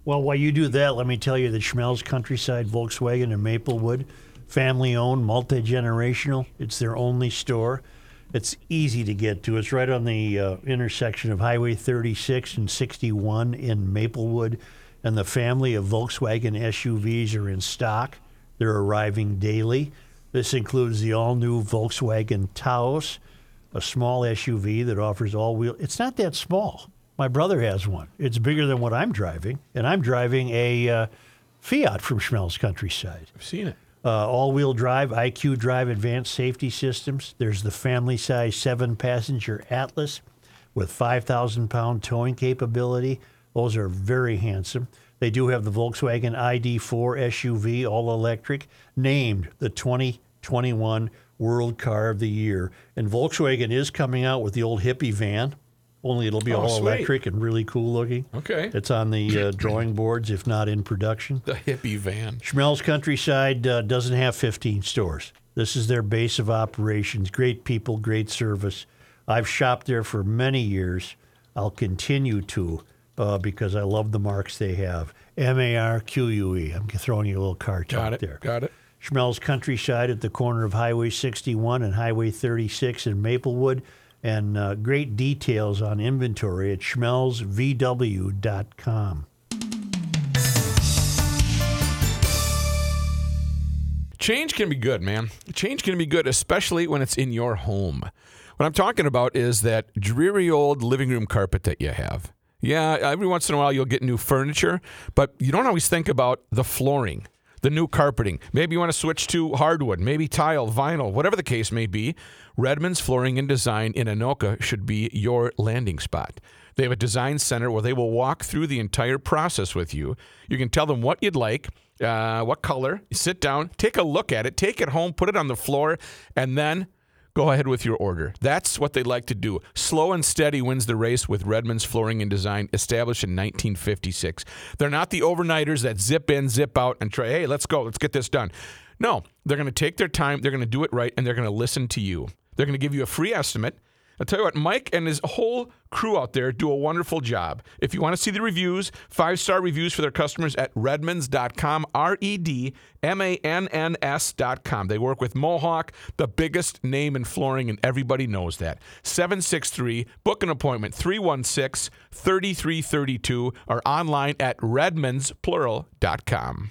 Well, while you do that, let me tell you that Schmelz Countryside Volkswagen in Maplewood, family owned, multi generational. It's their only store. It's easy to get to. It's right on the uh, intersection of Highway 36 and 61 in Maplewood. And the family of Volkswagen SUVs are in stock. They're arriving daily. This includes the all new Volkswagen Taos, a small SUV that offers all wheel. It's not that small. My brother has one. It's bigger than what I'm driving, and I'm driving a uh, Fiat from Schmelz Countryside. I've seen it. Uh, all-wheel drive, IQ Drive advanced safety systems. There's the family-size seven-passenger Atlas with 5,000-pound towing capability. Those are very handsome. They do have the Volkswagen ID4 SUV, all electric, named the 2021 World Car of the Year. And Volkswagen is coming out with the old hippie van, only it'll be Oh, all sweet. electric and really cool looking. Okay. It's on the uh, drawing boards, if not in production. The hippie van. Schmelz Countryside uh, doesn't have 15 stores. This is their base of operations. Great people, great service. I've shopped there for many years. I'll continue to uh, because I love the marks they have. M A R Q U E. I'm throwing you a little car talk Got it. there. Got it. Schmelz Countryside at the corner of Highway 61 and Highway 36 in Maplewood. And uh, great details on inventory at schmelzvw.com. Change can be good, man. Change can be good, especially when it's in your home. What I'm talking about is that dreary old living room carpet that you have. Yeah, every once in a while you'll get new furniture, but you don't always think about the flooring, the new carpeting. Maybe you want to switch to hardwood, maybe tile, vinyl, whatever the case may be. Redmann's Flooring and Design in Anoka should be your landing spot. They have a design center where they will walk through the entire process with you. You can tell them what you'd like, uh, what color. Sit down, take a look at it, take it home, put it on the floor, and then go ahead with your order. That's what they like to do. Slow and steady wins the race with Redmann's Flooring and Design, established in 1956. They're not the overnighters that zip in, zip out, and try, hey, let's go, let's get this done. No, they're going to take their time, they're going to do it right, and they're going to listen to you. They're going to give you a free estimate. I'll tell you what, Mike and his whole crew out there do a wonderful job. If you want to see the reviews, five star reviews for their customers at redmanns.com, R E D M A N N S.com. They work with Mohawk, the biggest name in flooring, and everybody knows that. 763, book an appointment, 316 3332, or online at redmansplural.com.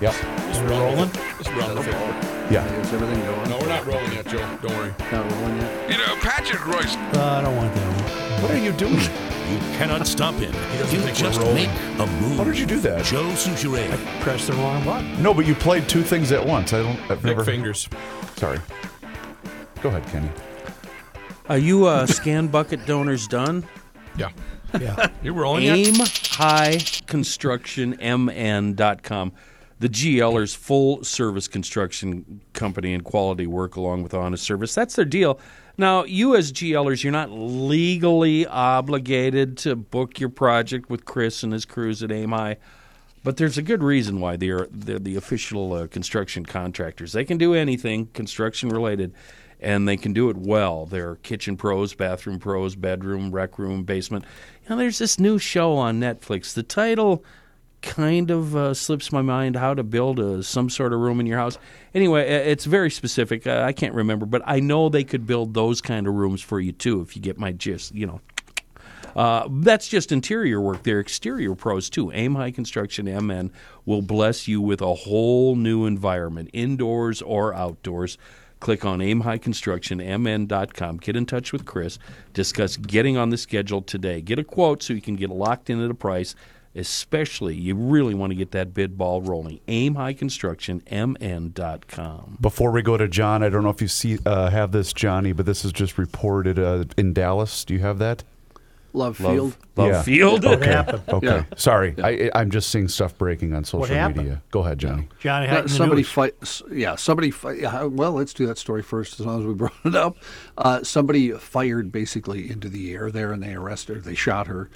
Yep. Just rolling? Just rolling. Yeah. Is everything going? No, we're not rolling yet, Joe. Don't worry. Not rolling yet? You know, Patrick Reusse. Uh, I don't want that one. What are you doing? You cannot stop him. doesn't You just make a move. How did you do that? Joe Soucheray. Press the wrong button. No, but you played two things at once. I don't. I've Big never. fingers. Sorry. Go ahead, Kenny. Are you uh, scan bucket donors done? Yeah. Yeah. You're rolling yet? Aim High Construction MN.com. The GLers full service construction company and quality work along with honest service. That's their deal. Now, you as GLers, you're not legally obligated to book your project with Chris and his crews at AMI, but there's a good reason why they're, they're the official uh, construction contractors. They can do anything construction related, and they can do it well. They're kitchen pros, bathroom pros, bedroom, rec room, basement. You know, there's this new show on Netflix. The title kind of uh, slips my mind how to build a, some sort of room in your house. Anyway, it's very specific. Uh, I can't remember, but I know they could build those kind of rooms for you too if you get my gist, you know. Uh, that's just interior work. They're exterior pros too. Aim High Construction MN will bless you with a whole new environment, indoors or outdoors. Click on aimhighconstructionmn.com. Get in touch with Chris. Discuss getting on the schedule today. Get a quote so you can get locked in at a price. Especially, you really want to get that bid ball rolling. aimhighconstructionmn.com. Before we go to John, I don't know if you see uh, have this, Johnny, but this is just reported uh, in Dallas. Do you have that? Love Field. Love Yeah. Field. What happened? Okay. Yeah. Sorry, I, I'm just seeing stuff breaking on social happened? media. Go ahead, Johnny. Johnny, Uh, Hyde in the somebody fight. Yeah, somebody. Fi- yeah, well, let's do that story first, as long as we brought it up. Uh, somebody fired basically into the air there, and they arrested her. They shot her,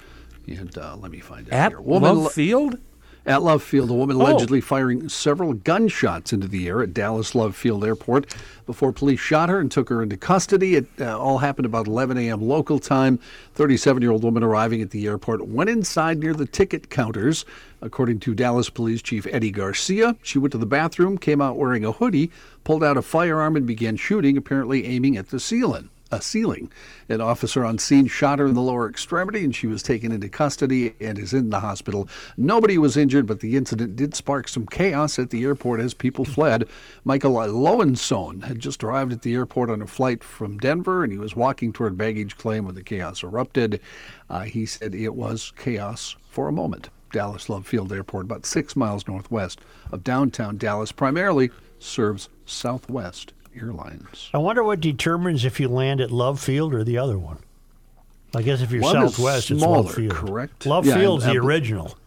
and uh, let me find out At here. Woman Love le- Field? At Love Field, a woman Oh. allegedly firing several gunshots into the air at Dallas Love Field Airport before police shot her and took her into custody. It uh, all happened about 11 a.m. local time. 37 year old woman arriving at the airport went inside near the ticket counters. According to Dallas Police Chief Eddie Garcia, she went to the bathroom, came out wearing a hoodie, pulled out a firearm, and began shooting, apparently aiming at the ceiling. A ceiling. An officer on scene shot her in the lower extremity, and she was taken into custody and is in the hospital. Nobody was injured, but the incident did spark some chaos at the airport as people fled. Michael Lowensohn had just arrived at the airport on a flight from Denver, and he was walking toward baggage claim when the chaos erupted. Uh, he said it was chaos for a moment. Dallas Love Field Airport, about six miles northwest of downtown Dallas, primarily serves Southwest Airlines. I wonder what determines if you land at Love Field or the other one. I guess if you're One is Southwest, it's smaller, Love Field. correct? Love Yeah, Field's and- the original.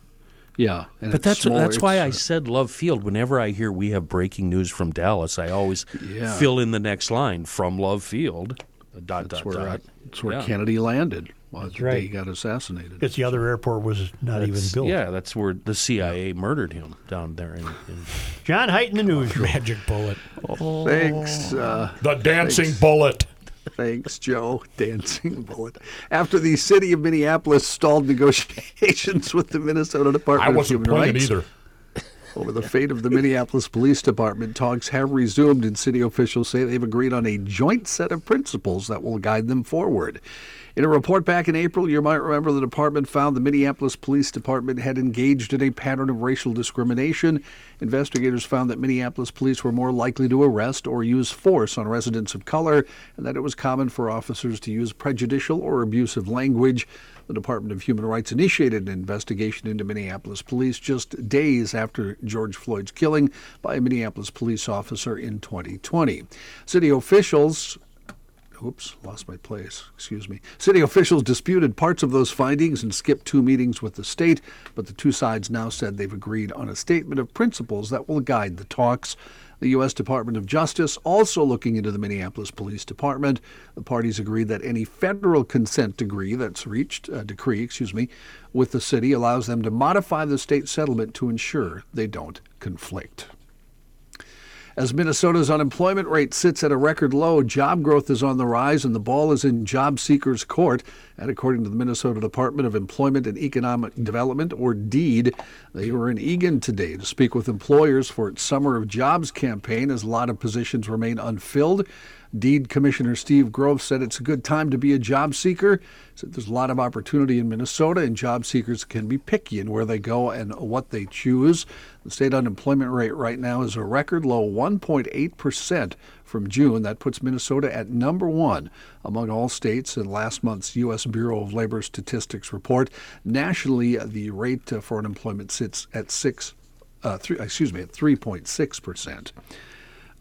Yeah, and But that's smaller. that's why I uh, said Love Field. Whenever I hear we have breaking news from Dallas, I always Yeah. fill in the next line from Love Field. Dot That's dot where, uh, dot. that's where Yeah. Kennedy landed. Well, the day right. he got assassinated. Because the other airport was not even built. Yeah, that's where the CIA murdered him down there. In, in John Height in the newsroom. Magic bullet. Thanks, uh, The dancing bullet. thanks, Joe. Dancing bullet. After the city of Minneapolis stalled negotiations with the Minnesota Department I of wasn't Human playing Rights either. Over the fate of the Minneapolis Police Department, talks have resumed, and city officials say they've agreed on a joint set of principles that will guide them forward. In a report back in April, you might remember the department found the Minneapolis Police Department had engaged in a pattern of racial discrimination. Investigators found that Minneapolis police were more likely to arrest or use force on residents of color, and that it was common for officers to use prejudicial or abusive language. The Department of Human Rights initiated an investigation into Minneapolis police just days after George Floyd's killing by a Minneapolis police officer in 2020. City officials Oops, lost my place. Excuse me. City officials disputed parts of those findings and skipped two meetings with the state, but the two sides now said they've agreed on a statement of principles that will guide the talks. The U.S. Department of Justice also looking into the Minneapolis Police Department. The parties agreed that any federal consent degree that's reached, uh, decree, excuse me, with the city allows them to modify the state settlement to ensure they don't conflict. As Minnesota's unemployment rate sits at a record low, job growth is on the rise and the ball is in job seekers' court. And according to the Minnesota Department of Employment and Economic Development, or DEED, they were in Eagan today to speak with employers for its Summer of Jobs campaign as a lot of positions remain unfilled. Deed Commissioner Steve Grove said it's a good time to be a job seeker. Said there's a lot of opportunity in Minnesota, and job seekers can be picky in where they go and what they choose. The state unemployment rate right now is a record low 1.8 percent from June. That puts Minnesota at number one among all states in last month's U.S. Bureau of Labor Statistics report. Nationally, the rate for unemployment sits at six, uh, three, excuse me, at 3.6 percent.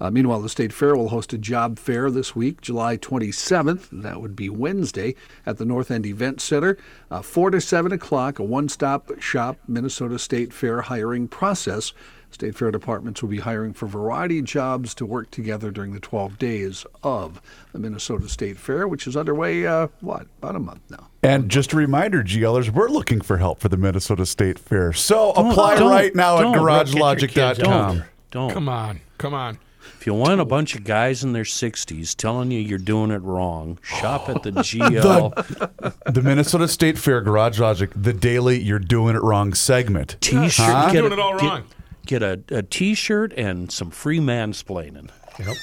Uh, meanwhile, the state fair will host a job fair this week, July 27th. That would be Wednesday at the North End Event Center. Uh, 4 to 7 o'clock, a one stop shop Minnesota State Fair hiring process. State Fair departments will be hiring for a variety of jobs to work together during the 12 days of the Minnesota State Fair, which is underway, uh, what, about a month now. And just a reminder, GLers, we're looking for help for the Minnesota State Fair. So apply don't- right now at garagelogic.com. Don't. Don't. Come on. Come on. If you want a bunch of guys in their 60s telling you you're doing it wrong, shop at the GL The Minnesota State Fair Garage Logic, the daily you're doing it wrong segment. T-shirt. Huh? Get Doing a- it all wrong. Get a, a T-shirt and some free mansplaining. Yep.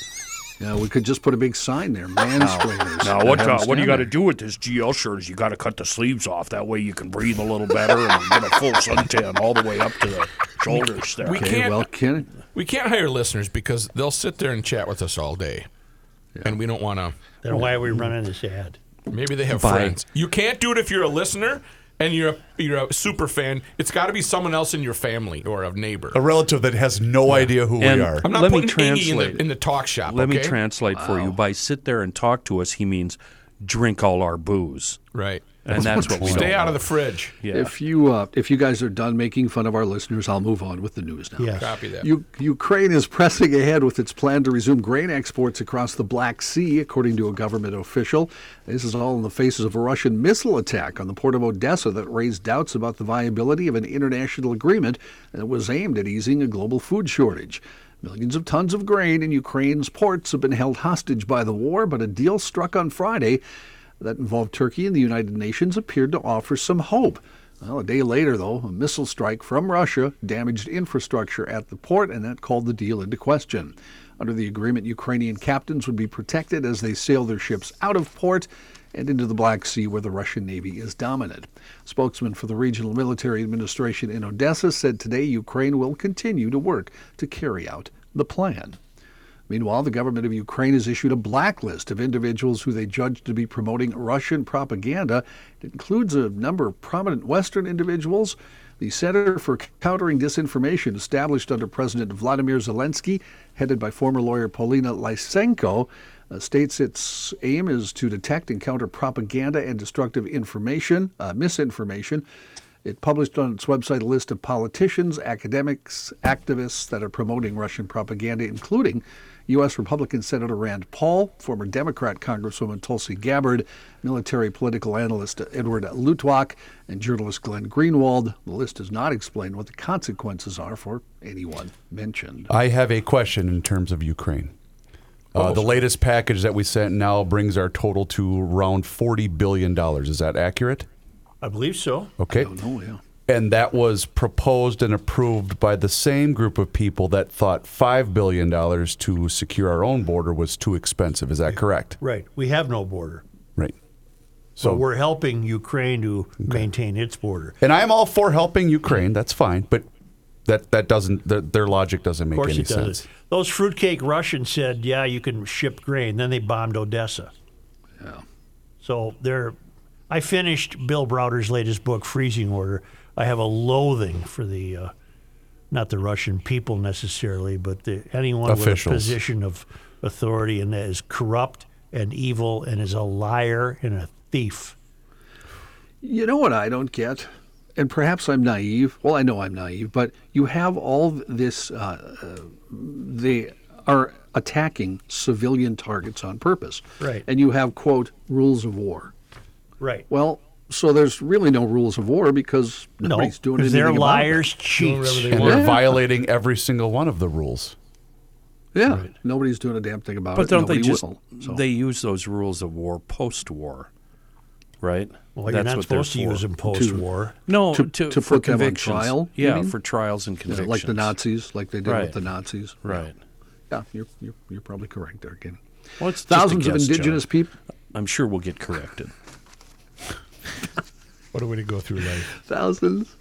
Yeah, we could just put a big sign there, mansplainers. Now, and what uh, what do you got to do with this GL shirt is you got to cut the sleeves off. That way you can breathe a little better and get a full suntan all the way up to the shoulders there. We Okay, can't. well, Ken, We can't hire listeners because they'll sit there and chat with us all day, and we don't want to. Then why are we running this ad? Maybe they have Bye. friends. You can't do it if you're a listener and you're a, you're a super fan. It's got to be someone else in your family or a neighbor. A relative that has no idea who And- we are. I'm not Let me putting Iggy in translate. the, in the talk shop. Let me okay? translate for you. By sit there and talk to us, he means drink all our booze, Right. And that's what we Stay don't out of the fridge. Yeah. if you uh, if you guys are done making fun of our listeners, I'll move on with the news now. Yes. Copy that. U- Ukraine is pressing ahead with its plan to resume grain exports across the Black Sea, according to a government official. This is all in the faces of a Russian missile attack on the port of Odessa that raised doubts about the viability of an international agreement that was aimed at easing a global food shortage. Millions of tons of grain in Ukraine's ports have been held hostage by the war, but a deal struck on Friday that involved Turkey and the United Nations appeared to offer some hope. Well, a day later, though, a missile strike from Russia damaged infrastructure at the port, and that called the deal into question. Under the agreement, Ukrainian captains would be protected as they sail their ships out of port and into the Black Sea, where the Russian Navy is dominant. Spokesman for the Regional Military Administration in Odessa said today Ukraine will continue to work to carry out the plan. Meanwhile, the government of Ukraine has issued a blacklist of individuals who they judge to be promoting Russian propaganda. It includes a number of prominent Western individuals. The Center for Countering Disinformation, established under President Vladimir Zelensky, headed by former lawyer Polina Lysenko, uh, states its aim is to detect and counter propaganda and destructive information, uh, misinformation. It published on its website a list of politicians, academics, activists that are promoting Russian propaganda, including U.S. Republican Senator Rand Paul, former Democrat Congresswoman Tulsi Gabbard, military political analyst Edward Luttwak, and journalist Glenn Greenwald. The list does not explain what the consequences are for anyone mentioned. I have a question in terms of Ukraine. Uh, the latest package that we sent now brings our total to around $40 billion. Is that accurate? I believe so. Okay. Oh, yeah. And that was proposed and approved by the same group of people that thought $5 billion to secure our own border was too expensive. Is that correct? Right. We have no border. Right. So we're helping Ukraine to maintain its border. And I'm all for helping Ukraine. That's fine. But that, that doesn't, th their logic doesn't Of make course any it does. sense. Those fruitcake Russians said, "Yeah, you can ship grain." Then they bombed Odessa. Yeah. So they're. I finished Bill Browder's latest book, Freezing Order. I have a loathing for the, uh, not the Russian people necessarily, but the anyone with a position of authority and that is corrupt and evil and is a liar and a thief. You know what I don't get? And perhaps I'm naive. Well, I know I'm naive, but you have all this, uh, uh, they are attacking civilian targets on purpose. Right. And you have, quote, rules of war. Right. Well, so there's really no rules of war because No, nobody's doing anything they're about liars, it. cheats. And they're violating every single one of the rules. Yeah, nobody's doing a damn thing about But it. But don't they just will. So. they use those rules of war post-war, right? Well, you're not what they're supposed to use for. them post-war. No, To- to, to for put them on trial, Yeah, mean? for trials and Yeah, convictions. like the Nazis, like they did Right. with the Nazis. Right. Yeah, you're, you're, you're probably correct there, Kenny. Well, it's just a Thousands of guess, John. indigenous people. I'm sure we'll get corrected. What a way to go through life. Thousands.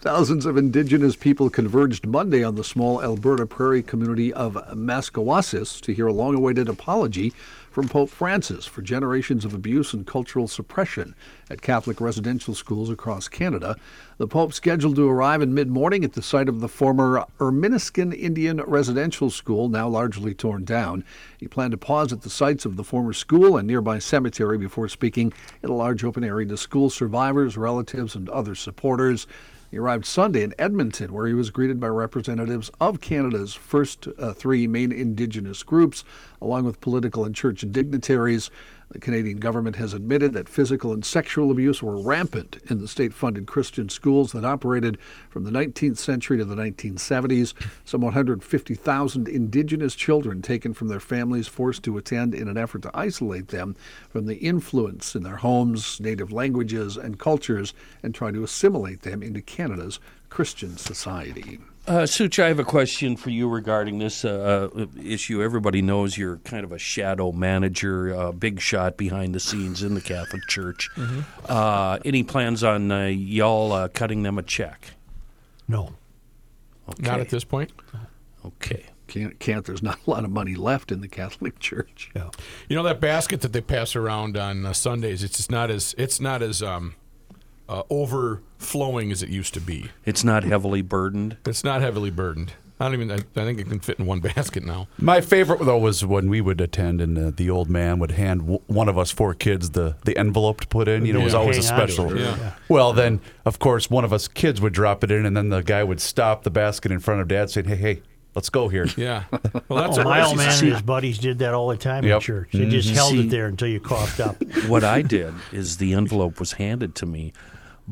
Thousands of indigenous people converged Monday on the small Alberta prairie community of Maskwacis to hear a long awaited apology from Pope Francis for generations of abuse and cultural suppression at Catholic residential schools across Canada. The Pope scheduled to arrive in mid morning at the site of the former Ermineskin Indian residential school, now largely torn down. He planned to pause at the sites of the former school and nearby cemetery before speaking in a large open area to school survivors, relatives, and other supporters. He arrived Sunday in Edmonton, where he was greeted by representatives of Canada's first uh, three main Indigenous groups, along with political and church dignitaries. The Canadian government has admitted that physical and sexual abuse were rampant in the state funded Christian schools that operated from the 19th century to the 1970s. Some 150,000 Indigenous children taken from their families, forced to attend in an effort to isolate them from the influence in their homes, native languages, and cultures, and try to assimilate them into Canada's Christian society. Uh, Such, I have a question for you regarding this uh, uh, issue. Everybody knows you're kind of a shadow manager, uh, big shot behind the scenes in the Catholic Church. Uh, any plans on uh, y'all uh, cutting them a check? No. Okay. Not at this point. Okay. Can't, can't, there's not a lot of money left in the Catholic Church. Yeah. You know that basket that they pass around on uh, Sundays. It's just not as it's not as um, uh, overflowing as it used to be. It's not heavily burdened. It's not heavily burdened. I don't even. I, I think it can fit in one basket now. My favorite though was when we would attend and uh, the old man would hand w- one of us four kids the, the envelope to put in. You know, it was Yeah. always a Hang on to special. it. Yeah. Yeah. Well, then of course one of us kids would drop it in, and then the guy would stop the basket in front of dad, saying, "Hey, hey, let's go here." Yeah. Well, that's Oh, a my old man See, and his buddies did that all the time Yep. in church. They just Mhm. held See- it there until you coughed up. what I did is the envelope was handed to me,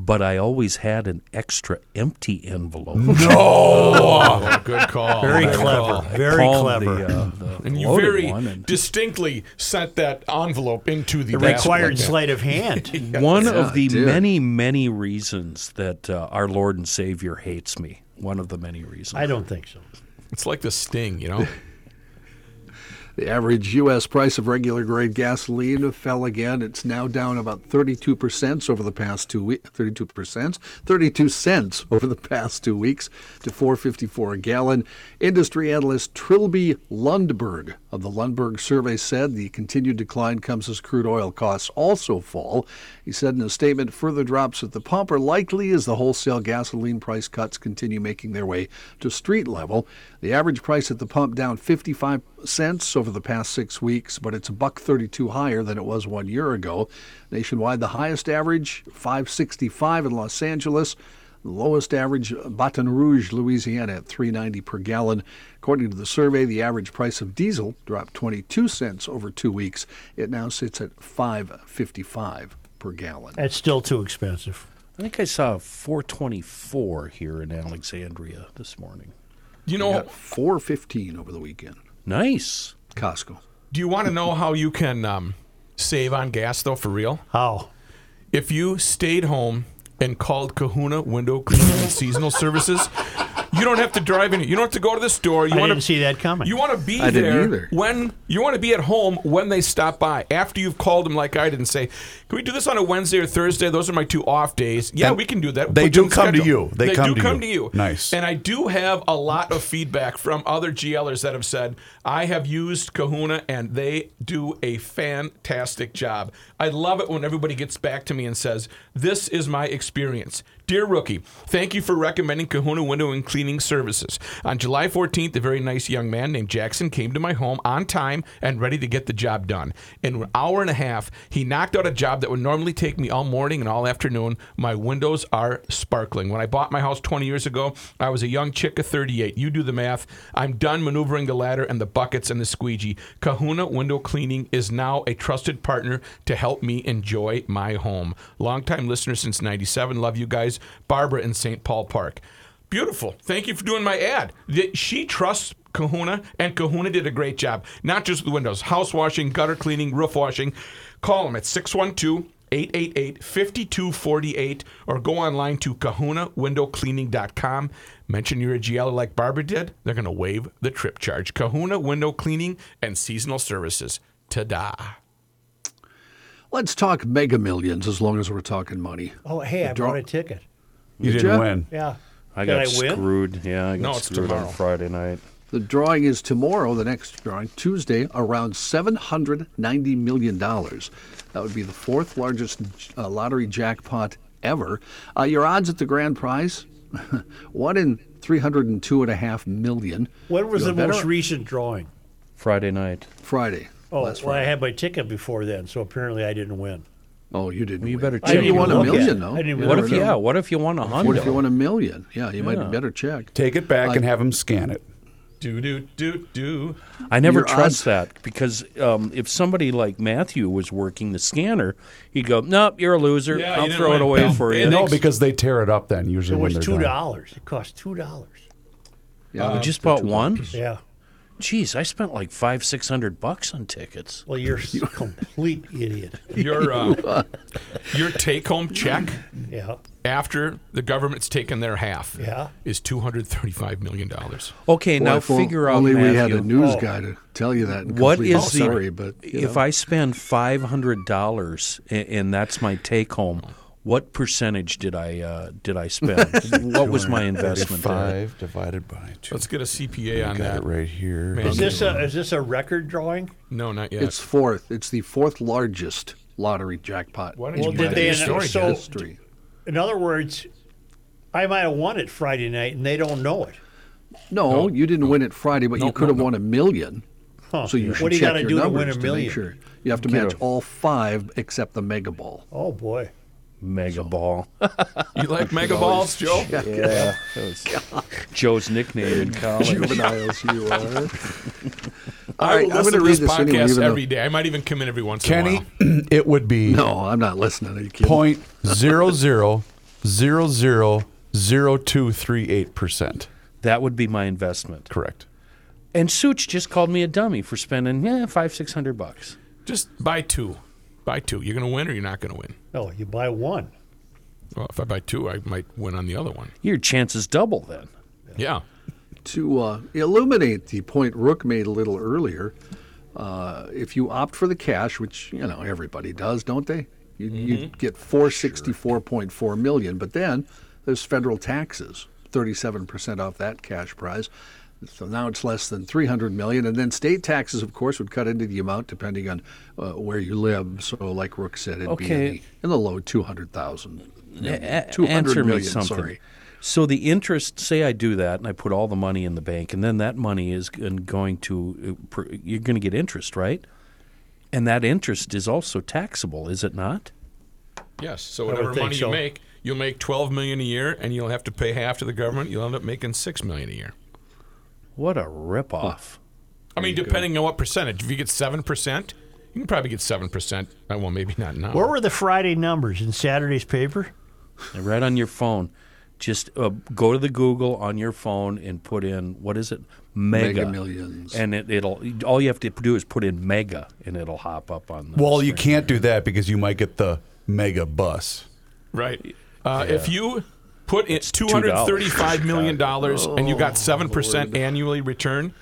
but I always had an extra empty envelope. No, Oh, good call. Very Good clever. call. Very clever. The, uh, the And you very and- distinctly sent that envelope into the The basket required like sleight of hand. One Yeah, of the dude. many, many reasons that uh, our Lord and Savior hates me. One of the many reasons. I don't think so. It's like the sting, you know. The average U.S. price of regular grade gasoline fell again. It's now down about 32 percent over the past two weeks. 32 percent, 32 cents over the past two weeks to 4.54 a gallon. Industry analyst Trilby Lundberg of the Lundberg survey said the continued decline comes as crude oil costs also fall. He said in a statement, further drops at the pump are likely as the wholesale gasoline price cuts continue making their way to street level. The average price at the pump down 55 cents over the past six weeks, but it's a buck 32 higher than it was one year ago. Nationwide, the highest average 565 in Los Angeles. The lowest average, Baton Rouge, Louisiana, at 3.90 per gallon. According to the survey, the average price of diesel dropped 22 cents over two weeks. It now sits at 5.55 per gallon. That's still too expensive. I think I saw 424 here in Alexandria this morning. You know, Got 4.15 over the weekend. Nice. Costco. do you want to know how you can um, save on gas though for real? How? If you stayed home and called Kahuna Window Cleaning and Seasonal Services, you don't have to drive in. You don't have to go to the store. You I want didn't to see that coming. You want to be I didn't there when you want to be at home when they stop by. After you've called them, like I did, and say, "Can we do this on a Wednesday or Thursday? Those are my two off days." Yeah, And we can do that. they Put do you on come to schedule. you. They come do to come you. to you. Nice. And I do have a lot of feedback from other GLers that have said I have used Kahuna and they do a fantastic job. I love it when everybody gets back to me and says, "This is my experience." Dear rookie, thank you for recommending Kahuna Window and Cleaning Services. On July 14th, a very nice young man named Jackson came to my home on time and ready to get the job done. In an hour and a half, he knocked out a job that would normally take me all morning and all afternoon. My windows are sparkling. When I bought my house 20 years ago, I was a young chick of 38. You do the math. I'm done maneuvering the ladder and the buckets and the squeegee. Kahuna Window Cleaning is now a trusted partner to help me enjoy my home. Longtime listener since 97. Love you guys. Barbara in St. Paul Park. Beautiful. Thank you for doing my ad. The- She trusts Kahuna, and Kahuna did a great job. Not just with windows, house washing, gutter cleaning, roof washing. Call them at 612 888 5248 or go online to kahunawindowcleaning.com. Mention you're a GL like Barbara did. They're going to waive the trip charge. Kahuna Window Cleaning and Seasonal Services. Ta da. Let's talk mega millions as long as we're talking money. Oh, hey, I draw- bought a ticket. You Did didn't ya? win. Yeah. I Did got I win? screwed. Yeah, I got No, it's screwed tomorrow. on Friday night. The drawing is tomorrow, the next drawing, Tuesday, around $790 million. That would be the fourth largest uh, lottery jackpot ever. Uh, your odds at the grand prize, one in 302.5 million. When was You're the most recent drawing? Friday night. Friday. Oh, last well, I had my ticket before then, so apparently I didn't win. Oh, you didn't. You better I check. didn't you even won a million, it. though. I didn't even You What if know. yeah? What if you won a hundred? What if you won a million? Yeah, you might better check. Take it back and have them scan it. Do, do, do, do. I never Your trust odds- that because um, if somebody like Matthew was working the scanner, he'd go, "Nope, you're a loser. Yeah, I'll throw it away pal. for you." No, because they tear it up then, usually It when was they're two done. dollars. It cost two dollars. Yeah, You just bought one? Yeah. Jeez, I spent like five, six hundred bucks on tickets. Well, you're a complete idiot. Your, uh, your take home check Yeah. after the government's taken their half Yeah. is $235 million. Okay, Boy, now if o- figure out Only we had a news Oh. guy to tell you that. and What complete is the story? But if know. I spend five hundred dollars and that's my take home? What percentage did I uh, did I spend? what was my investment? Five divided by two. Let's get a CPA on Got that. it right here. Man. Is this a is this a record drawing? No, not yet. It's fourth. It's the fourth largest lottery jackpot. Why don't in you did they in your announce- story, so- history. In other words, I might have won it Friday night and they don't know it. No, you didn't win it Friday, but No, you could no, have no. win a million. Huh. So you should what do you gotta your do to win a make million? sure. You have to Get match a- all five except the mega ball. Oh boy. Mega ball. You like mega balls, Joe? yeah, that was Joe's nickname in college. Juveniles, you are. I right, will I'm listen gonna to read this this anyway, podcast even though- every day. I might even come in every once in a Kenny, while. it would be No, I'm not listening. Are you kidding? point zero zero zero zero zero two three eight percent. That would be my investment. Correct. And Such just called me a dummy for spending yeah five six hundred bucks. Just buy two. Buy two. You're going to win or you're not going to win. No, you buy one. Well, if I buy two, I might win on the other one. Your chances double then. Yeah. To uh, illuminate the point Rook made a little earlier, Uh, if you opt for the cash, which you know everybody does, don't they? You Mm-hmm. you get 464.4 million, but then there's federal taxes, 37% off that cash prize. So now it's less than 300 million, and then state taxes, of course, would cut into the amount depending on uh, where you live. So, like Rook said, it'd be in the, in the low 200,000. A- 200 answer me something. sorry. So the interest, say I do that and I put all the money in the bank, and then that money is going to uh, pr- you're going to get interest, right? And that interest is also taxable, is it not? Yes. So whatever money so. you make, you'll make 12 million a year, and you'll have to pay half to the government. You'll end up making six million a year. What a ripoff! I mean, depending on what percentage. If you get seven percent, you can probably get seven percent. Well, maybe not now. Where were the Friday numbers in Saturday's paper? Right on your phone, just uh, go to the Google on your phone and put in what is it, mega, Mega Millions. and it, it'll all you have to do is put in mega, and it'll hop up on. The Well, you screen. can't do that because you might get the mega bus. Right. Uh, If you put in $2. two hundred thirty-five million dollars and you got seven percent annually return,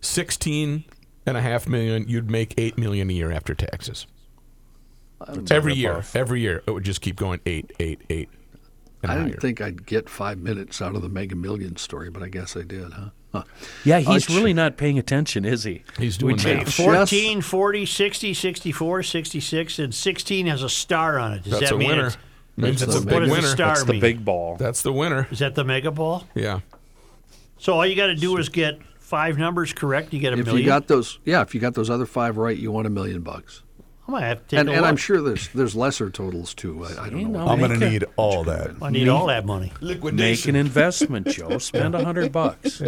sixteen and a half million, you'd make eight million a year after taxes. Every year, ripoff. every year, it would just keep going eight, eight, eight. And I higher. didn't think I'd get five minutes out of the Mega Million story, but I guess I did, huh? huh. Yeah, he's Uh, really not paying attention, is he? He's doing take math. 14, 40, 60, 64, 66, and 16 has a star on it. Does That's that a mean winner. it's- Means That's a the big winner. the star That's the mean? big ball. That's the winner. Is that the mega ball? Yeah. So all you got to do is get five numbers correct. You get a If million. you got those, yeah, if you got those other five right, you want a million bucks. I might have to take And, a and look. I'm sure there's there's lesser totals too. I, I don't know. know, I'm going to Make a- need all that. I need all that money. Liquidation. Make an investment, Joe. Spend a hundred bucks.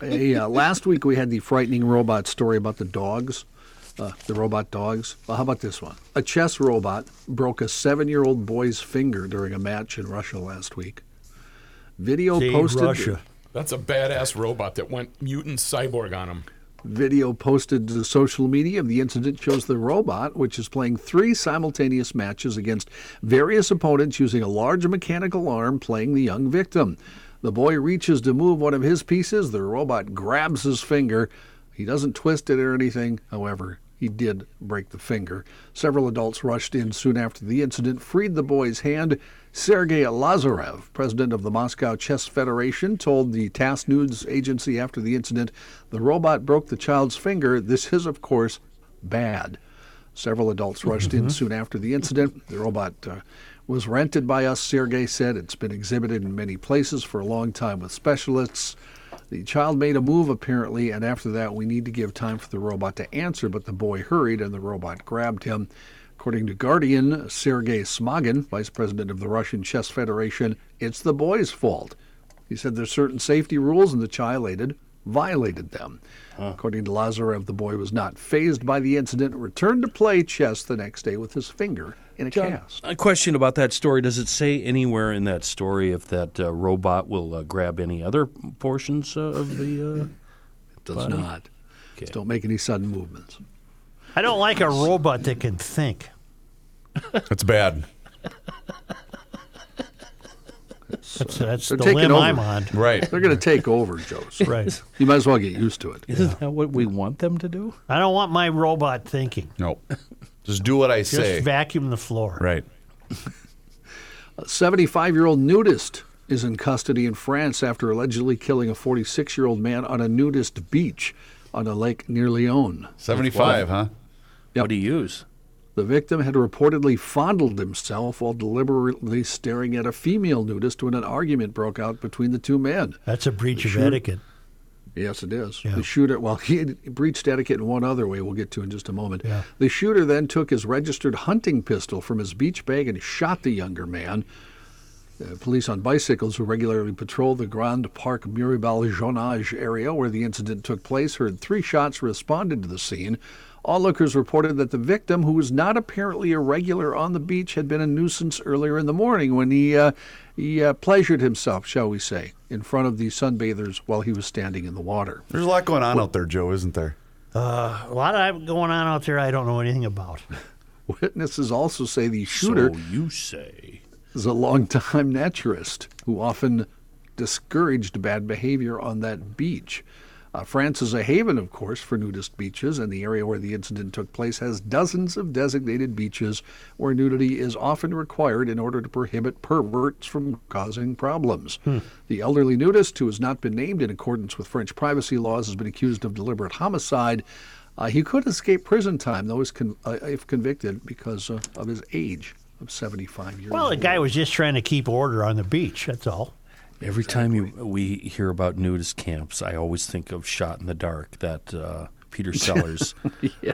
Hey, uh, last week we had the frightening robot story about the dogs, uh, the robot dogs. Well, how about this one? A chess robot broke a seven-year-old boy's finger during a match in Russia last week. Video See, posted. Russia. That's a badass robot that went mutant cyborg on him. Video posted to social media of the incident shows the robot, which is playing three simultaneous matches against various opponents using a large mechanical arm, playing the young victim. The boy reaches to move one of his pieces. The robot grabs his finger. He doesn't twist it or anything. However, he did break the finger. Several adults rushed in soon after the incident, freed the boy's hand. Sergei Lazarev, president of the Moscow Chess Federation, told the TASS news agency after the incident the robot broke the child's finger. This is, of course, bad. Several adults rushed in soon after the incident. The robot uh, was rented by us, Sergei said. It's been exhibited in many places for a long time with specialists. The child made a move, apparently, and after that, we need to give time for the robot to answer, but the boy hurried and the robot grabbed him. According to Guardian, Sergei Smagin, vice president of the Russian Chess Federation, it's the boy's fault. He said there's certain safety rules and the child violated them. According to Lazarev, the boy was not phased by the incident, and returned to play chess the next day with his finger in a cast. A question about that story: Does it say anywhere in that story if that uh, robot will uh, grab any other portions uh, of the? Uh... It does not. Just don't make any sudden movements. I don't like a robot that can think. That's bad. That's, uh, that's They're the taking limb over. I'm on. Right. They're going to take over, Joseph. Right. You might as well get used to it. Isn't that what we want them to do? I don't want my robot thinking. Nope. Just do what I Just say. vacuum the floor. Right. A 75 year old nudist is in custody in France after allegedly killing a 46 year old man on a nudist beach on a lake near Lyon. 75, huh? Yep. What do you use? The victim had reportedly fondled himself while deliberately staring at a female nudist when an argument broke out between the two men. That's a breach of etiquette. Yes, it is. Yeah. The shooter, well, he breached etiquette in one other way we'll get to in just a moment. Yeah. The shooter then took his registered hunting pistol from his beach bag and shot the younger man. Uh, police on bicycles who regularly patrol the Grand Parc Miribel Jonage area where the incident took place heard three shots responded to the scene. Onlookers reported that the victim, who was not apparently a regular on the beach, had been a nuisance earlier in the morning when he uh, he uh, pleasured himself, shall we say, in front of the sunbathers while he was standing in the water. There's a lot going on out there, Joe, isn't there? A lot of going on out there I don't know anything about. Witnesses also say the shooter So you say? is a longtime naturist who often discouraged bad behavior on that beach. Uh, France is a haven, of course, for nudist beaches, and the area where the incident took place has dozens of designated beaches where nudity is often required in order to prohibit perverts from causing problems. The elderly nudist, who has not been named in accordance with French privacy laws, has been accused of deliberate homicide. Uh, he could escape prison time, though, con- uh, if convicted because uh, of his age of 75 years Well, the old. guy was just trying to keep order on the beach. That's all. Every time you, we hear about nudist camps, I always think of Shot in the Dark, that uh, Peter Sellers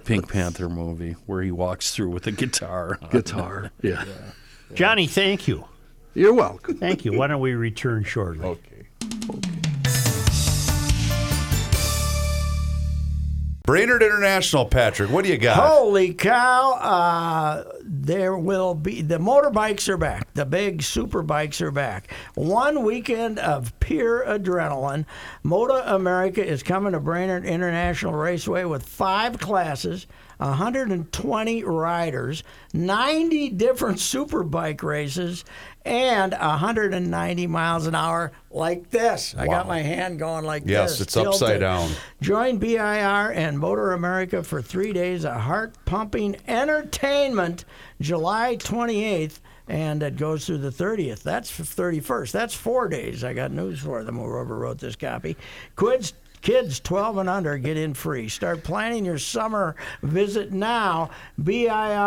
Pink Panther movie where he walks through with a guitar. Guitar, yeah. Johnny, thank you. You're welcome. Thank you. Why don't we return shortly? Okay. Brainerd International, Patrick. What do you got? Holy cow! Uh, there will be the motorbikes are back. The big super bikes are back. One weekend of pure adrenaline. Moto America is coming to Brainerd International Raceway with five classes. 120 riders, 90 different superbike races, and 190 miles an hour like this. I got my hand going like Yes, this. Yes, it's upside down. Join BIR and Motor America for three days of heart pumping entertainment July 28th. And it goes through the 30th. That's 31st. That's four days. I got news for them, whoever wrote this copy. Kids, kids 12 and under get in free. Start planning your summer visit now. BIRMN.com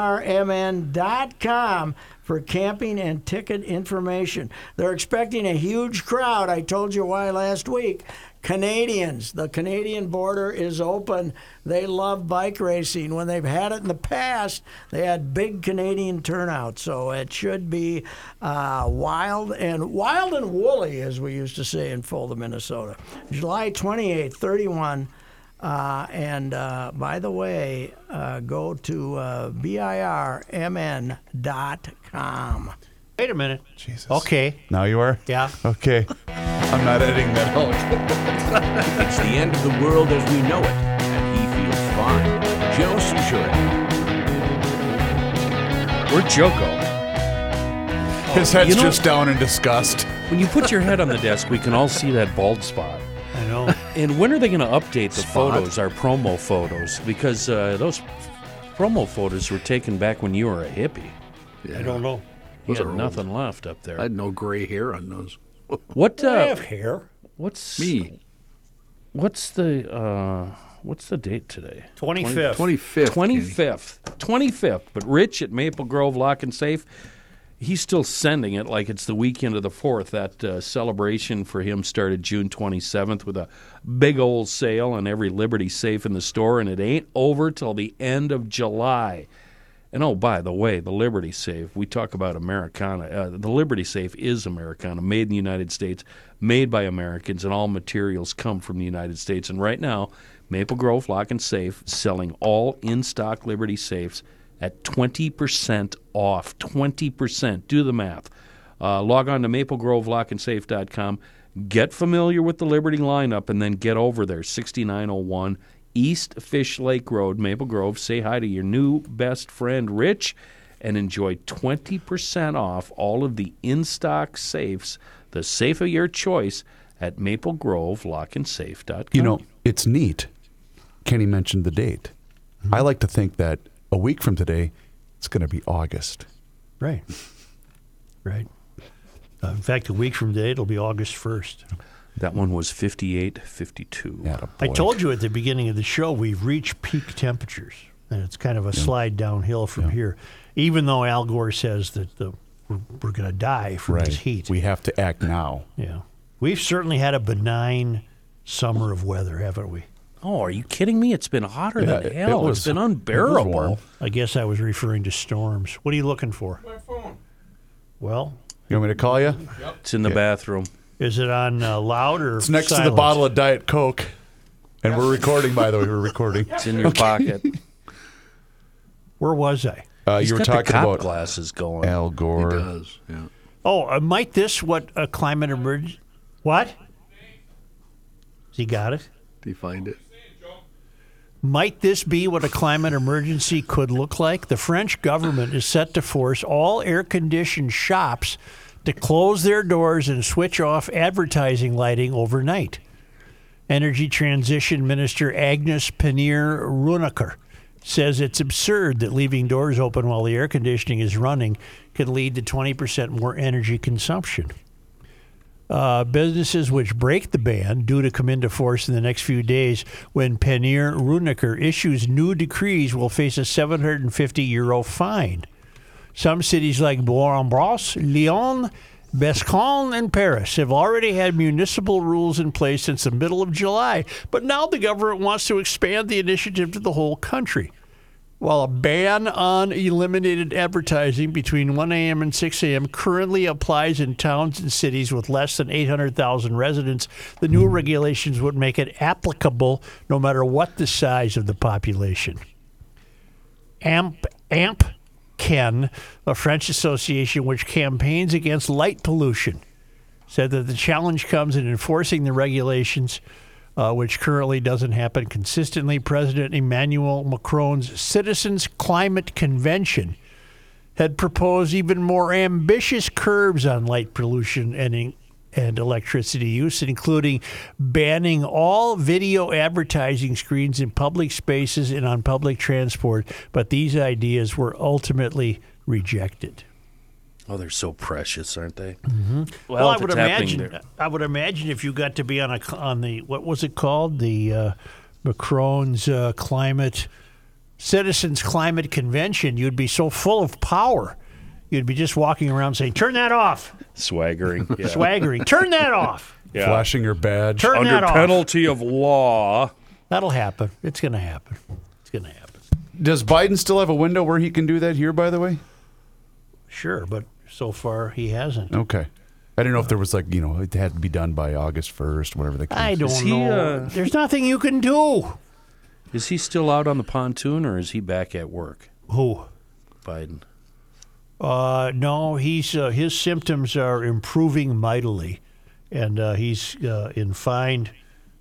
for camping and ticket information. They're expecting a huge crowd. I told you why last week. Canadians, the Canadian border is open. They love bike racing. When they've had it in the past, they had big Canadian turnout. So it should be uh, wild and wild and woolly, as we used to say in Fulda, Minnesota. July 28th, 31. Uh, and uh, by the way, uh, go to uh, BIRMN.com. Wait a minute. Jesus. Okay. Now you are? Yeah. Okay. I'm not editing that out. It's the end of the world as we know it, and he feels fine. Joe Soucheray. Where'd Joe go? His head's You know- just down in disgust. When you put your head on the desk, we can all see that bald spot. I know. And when are they going to update the photos, our promo photos? Because uh, those promo photos were taken back when you were a hippie. I don't know. You Those had are old. nothing left up there. I had no gray hair on those. What? I Uh, have hair. what's Me, What's the uh, What's the date today? 25th. 25th. Twenty Kenny. fifth. Twenty fifth. But Rich at Maple Grove Lock and Safe, he's still sending it like it's the weekend of the fourth. That uh, celebration for him started June twenty seventh with a big old sale on every Liberty safe in the store, and it ain't over till the end of July. And oh, by the way, the Liberty Safe, we talk about Americana. Uh, the Liberty Safe is Americana, made in the United States, made by Americans, and all materials come from the United States. And right now, Maple Grove Lock and Safe selling all in stock Liberty Safes at 20% off. 20%. Do the math. Uh, log on to maplegrovelockandsafe.com. Get familiar with the Liberty lineup and then get over there. 6901 East Fish Lake Road, Maple Grove. Say hi to your new best friend, Rich, and enjoy 20% off all of the in stock safes, the safe of your choice, at maplegrovelockandsafe.com. You know, it's neat. Kenny mentioned the date. I like to think that a week from today, it's going to be August. Right. Right. Uh, in fact, a week from today, it'll be August 1st. That one was 58 52. Yeah, I told you at the beginning of the show we've reached peak temperatures, and it's kind of a slide downhill from here. Even though Al Gore says that the, we're, we're going to die from Right. this heat. We have to act now. yeah, we've certainly had a benign summer of weather, haven't we? Oh, are you kidding me? It's been hotter Yeah, than it- it hell. was- it's been unbearable. warm. I guess I was referring to storms. What are you looking for? My phone. Well, You want me to call you? It's in the bathroom. Is it on uh, loud or It's next to the bottle of Diet Coke. And we're recording, by the way. We're recording. It's in your pocket. Where was I? Uh, He's you were got talking the cop about glasses going. Al He Gore. does, yeah. Oh, uh, might this what a climate emergency? What? He got it. Do you find it? Might this be what a climate emergency could look like? The French government is set to force all air conditioned shops to close their doors and switch off advertising lighting overnight. Energy Transition Minister Agnes Pannier Runacher says it's absurd that leaving doors open while the air conditioning is running can lead to 20% more energy consumption. Uh, businesses which break the ban due to come into force in the next few days when Pannier Runacher issues new decrees will face a 750 euro fine. Some cities like Bourg-en-Bresse, Lyon, Besançon, and Paris have already had municipal rules in place since the middle of July, but now the government wants to expand the initiative to the whole country. While a ban on eliminated advertising between 1 a.m. and 6 a.m. currently applies in towns and cities with less than 800,000 residents, the new hmm. regulations would make it applicable no matter what the size of the population. AMP, AMP Ken, a French association which campaigns against light pollution, said that the challenge comes in enforcing the regulations, uh, which currently doesn't happen consistently. President Emmanuel Macron's Citizens Climate Convention had proposed even more ambitious curbs on light pollution and and electricity use, including banning all video advertising screens in public spaces and on public transport. But these ideas were ultimately rejected. Oh, they're so precious, aren't they? Mm-hmm. Well, I would imagine. there- I would imagine if you got to be on a on the what was it called the uh, Macron's uh, climate citizens climate convention, you'd be so full of power. You'd be just walking around saying, "Turn that off," Swaggering. Yeah. swaggering. Turn that off. Yeah. Flashing your badge. Turn Under that off. penalty of law. That'll happen. It's going to happen. It's going to happen. Does Biden still have a window where he can do that here, by the way? Sure, but so far he hasn't. Okay. I didn't know if there was like, you know, it had to be done by August 1st, whatever the case I don't Is he, know. uh, There's nothing you can do. Is he still out on the pontoon or is he back at work? Who? Biden. Uh, no, he's uh, his symptoms are improving mightily, and uh, he's uh, in fine,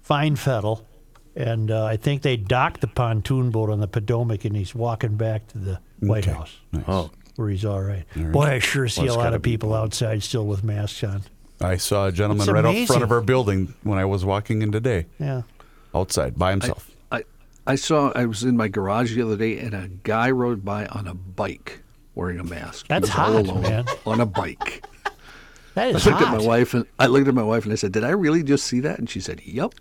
fine fettle, and uh, I think they docked the pontoon boat on the Potomac, and he's walking back to the White Okay. House, Nice. Oh, where he's all right. right. Boy, I sure see Well, a lot gotta of be- people outside still with masks on. I saw a gentleman right out amazing. front of our building when I was walking in today, Yeah, outside by himself. I, I saw, I was in my garage the other day and a guy rode by on a bike wearing a mask. That's was all hot, alone man. On a bike. that I looked hot. at my wife and I looked at my wife and I said, "Did I really just see that?" And she said, "Yep."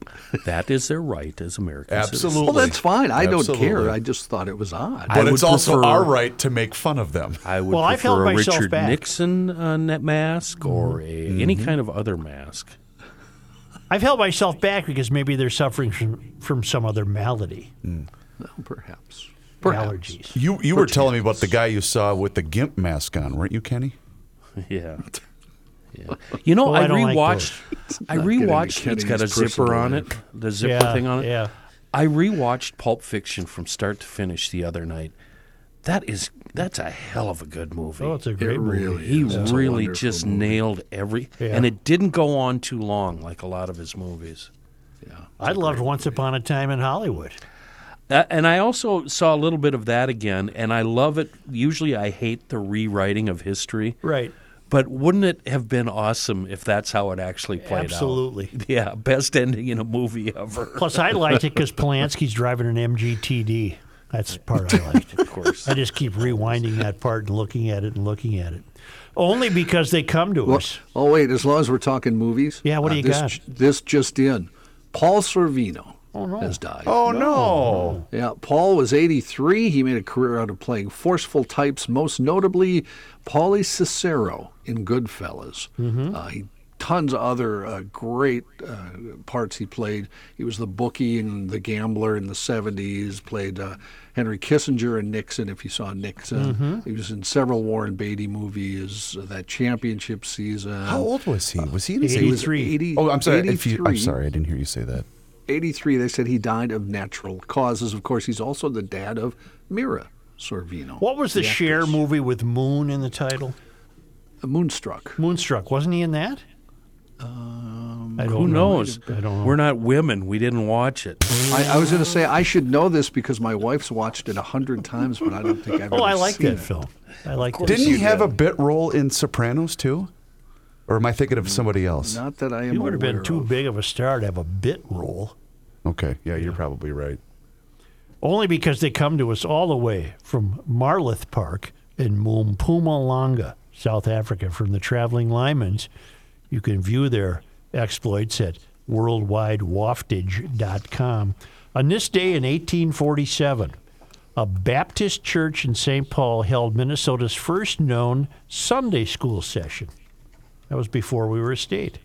that is their right as Americans. Absolutely. Well, that's fine. I don't care. I just thought it was odd. But would it's also prefer- our right to make fun of them. I would Well, I've held a myself Richard back. Nixon uh, net mask or a, any kind of other mask. I've held myself back because maybe they're suffering from, from some other malady, No, perhaps. Perhaps. allergies. You you were telling me about the guy you saw with the gimp mask on, weren't you, Kenny? Yeah. Yeah. You know, Oh, I I don't like rewatched. I not getting into rewatched. It's got a Kenny's personal zipper on it. The zipper Yeah, thing on it. yeah. I rewatched Pulp Fiction from start to finish the other night. That is that's a hell of a good movie. Oh, it's a great It movie. really he is. It's a really wonderful just movie. nailed every, Yeah. and it didn't go on too long like a lot of his movies. Yeah. I loved Once Upon a Time in Hollywood. Uh, and I also saw a little bit of that again, and I love it. Usually, I hate the rewriting of history, Right. but wouldn't it have been awesome if that's how it actually played Absolutely. out? Absolutely. Yeah, best ending in a movie ever. Plus, I liked it because Polanski's driving an MGTD. That's the part I liked. of course. I just keep rewinding that part and looking at it and looking at it. Only because they come to Well, us. oh wait, as long as we're talking movies. Yeah, what do you this, got? This just in. Paul Sorvino has died. Oh no! Yeah, Paul was 83. He made a career out of playing forceful types, most notably Paulie Cicero in Goodfellas. Mm-hmm. Uh, he tons of other uh, great uh, parts he played. He was the bookie and the gambler in the 70s. Played uh, Henry Kissinger and Nixon. If you saw Nixon, Mm-hmm. he was in several Warren Beatty movies. Uh, that championship season. How old was he? Was he in his He was 80s? 80 Oh, I'm sorry. If you, I'm sorry, I didn't hear you say that. 83, they said he died of natural causes. Of course, he's also the dad of Mira Sorvino. What was the, Cher actress. movie with Moon in the title? Moonstruck. Moonstruck. Wasn't he in that? Um, I don't Who know. knows? I don't know. We're not women. We didn't watch it. I, I was going to say I should know this because my wife's watched it a hundred times, but I don't think I've Oh, ever I like seen that it. film. I like that. Didn't he have a bit role in Sopranos too? Or am I thinking of somebody else? Not that I am You would have been aware too of. big of a star to have a bit role. Okay, yeah, you're probably right. Only because they come to us all the way from Marloth Park in Mpumalanga, South Africa, from the traveling Lymans. You can view their exploits at worldwidewaftage.com. On this day in 1847, a Baptist church in St. Paul held Minnesota's first known Sunday school session. That was before we were a state.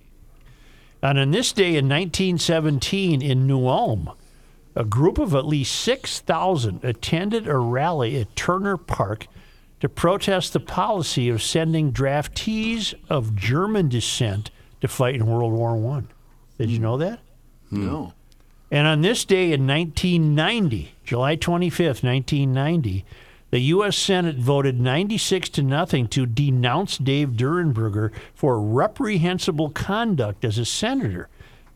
And on this day in 1917 in New Ulm, a group of at least 6,000 attended a rally at Turner Park to protest the policy of sending draftees of German descent to fight in World War I. Did you hmm. know that? Hmm. No. And on this day in 1990, July 25th, 1990, the U.S. Senate voted 96 to nothing to denounce Dave Durenberger for reprehensible conduct as a senator,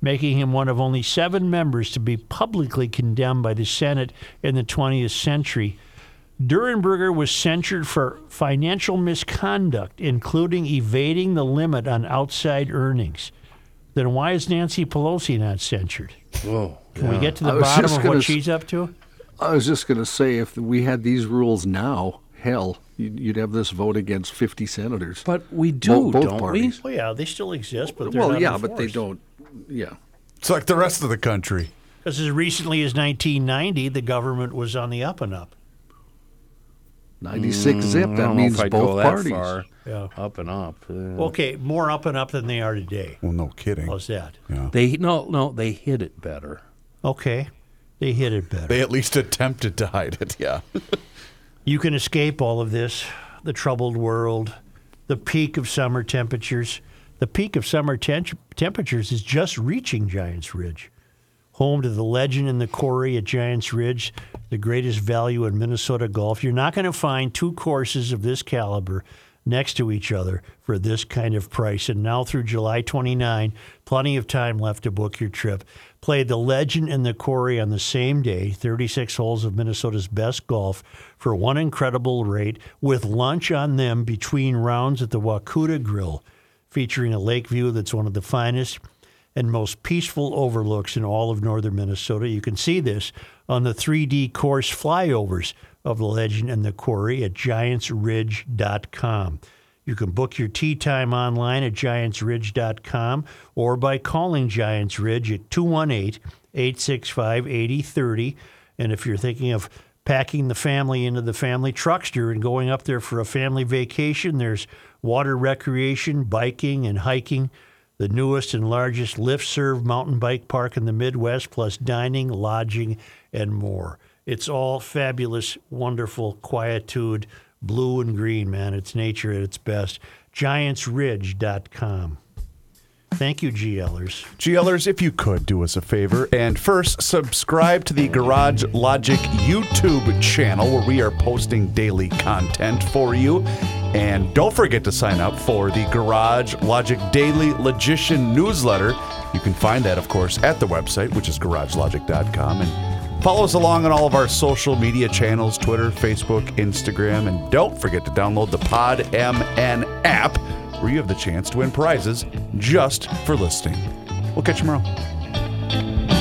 making him one of only seven members to be publicly condemned by the Senate in the 20th century. Durenberger was censured for financial misconduct, including evading the limit on outside earnings. Then why is Nancy Pelosi not censured? Oh, Can we get to the bottom of what s- she's up to? I was just going to say, if we had these rules now, hell, you'd, you'd have this vote against 50 senators. But we do, Bo- both don't parties. Well, yeah, they still exist, but they're Well, not yeah, but they don't. Yeah. It's like the rest of the country. Because as recently as 1990, the government was on the up and up. 96 zip. Mm, I That means both go that parties. far. Yeah. Up and up. Uh, Okay, more up and up than they are today. Well, no kidding. How's that? Yeah. They no no they hit it better. Okay, they hid it better. They at least attempted to hide it. Yeah. You can escape all of this the troubled world, the peak of summer temperatures. The peak of summer temp- temperatures is just reaching Giants Ridge. Home to the legend in the quarry at Giants Ridge, the greatest value in Minnesota golf. You're not going to find two courses of this caliber next to each other for this kind of price. And now through July 29, plenty of time left to book your trip. Play the legend and the quarry on the same day, 36 holes of Minnesota's best golf for one incredible rate with lunch on them between rounds at the Wakuta Grill, featuring a lake view that's one of the finest and most peaceful overlooks in all of northern Minnesota. You can see this on the 3D course flyovers of the legend and the quarry at giantsridge.com. You can book your tee time online at giantsridge.com or by calling Giants Ridge at 218 865 8030. And if you're thinking of packing the family into the family truckster and going up there for a family vacation, there's water recreation, biking, and hiking the newest and largest lift serve mountain bike park in the Midwest, plus dining, lodging, and more. It's all fabulous, wonderful quietude, blue and green, man. It's nature at its best. GiantsRidge.com. Thank you, GLers. GLers, if you could do us a favor and first subscribe to the Garage Logic YouTube channel where we are posting daily content for you. And don't forget to sign up for the Garage Logic Daily Logician newsletter. You can find that, of course, at the website, which is garagelogic.com. And follow us along on all of our social media channels Twitter, Facebook, Instagram. And don't forget to download the Pod MN app where you have the chance to win prizes just for listening. We'll catch you tomorrow.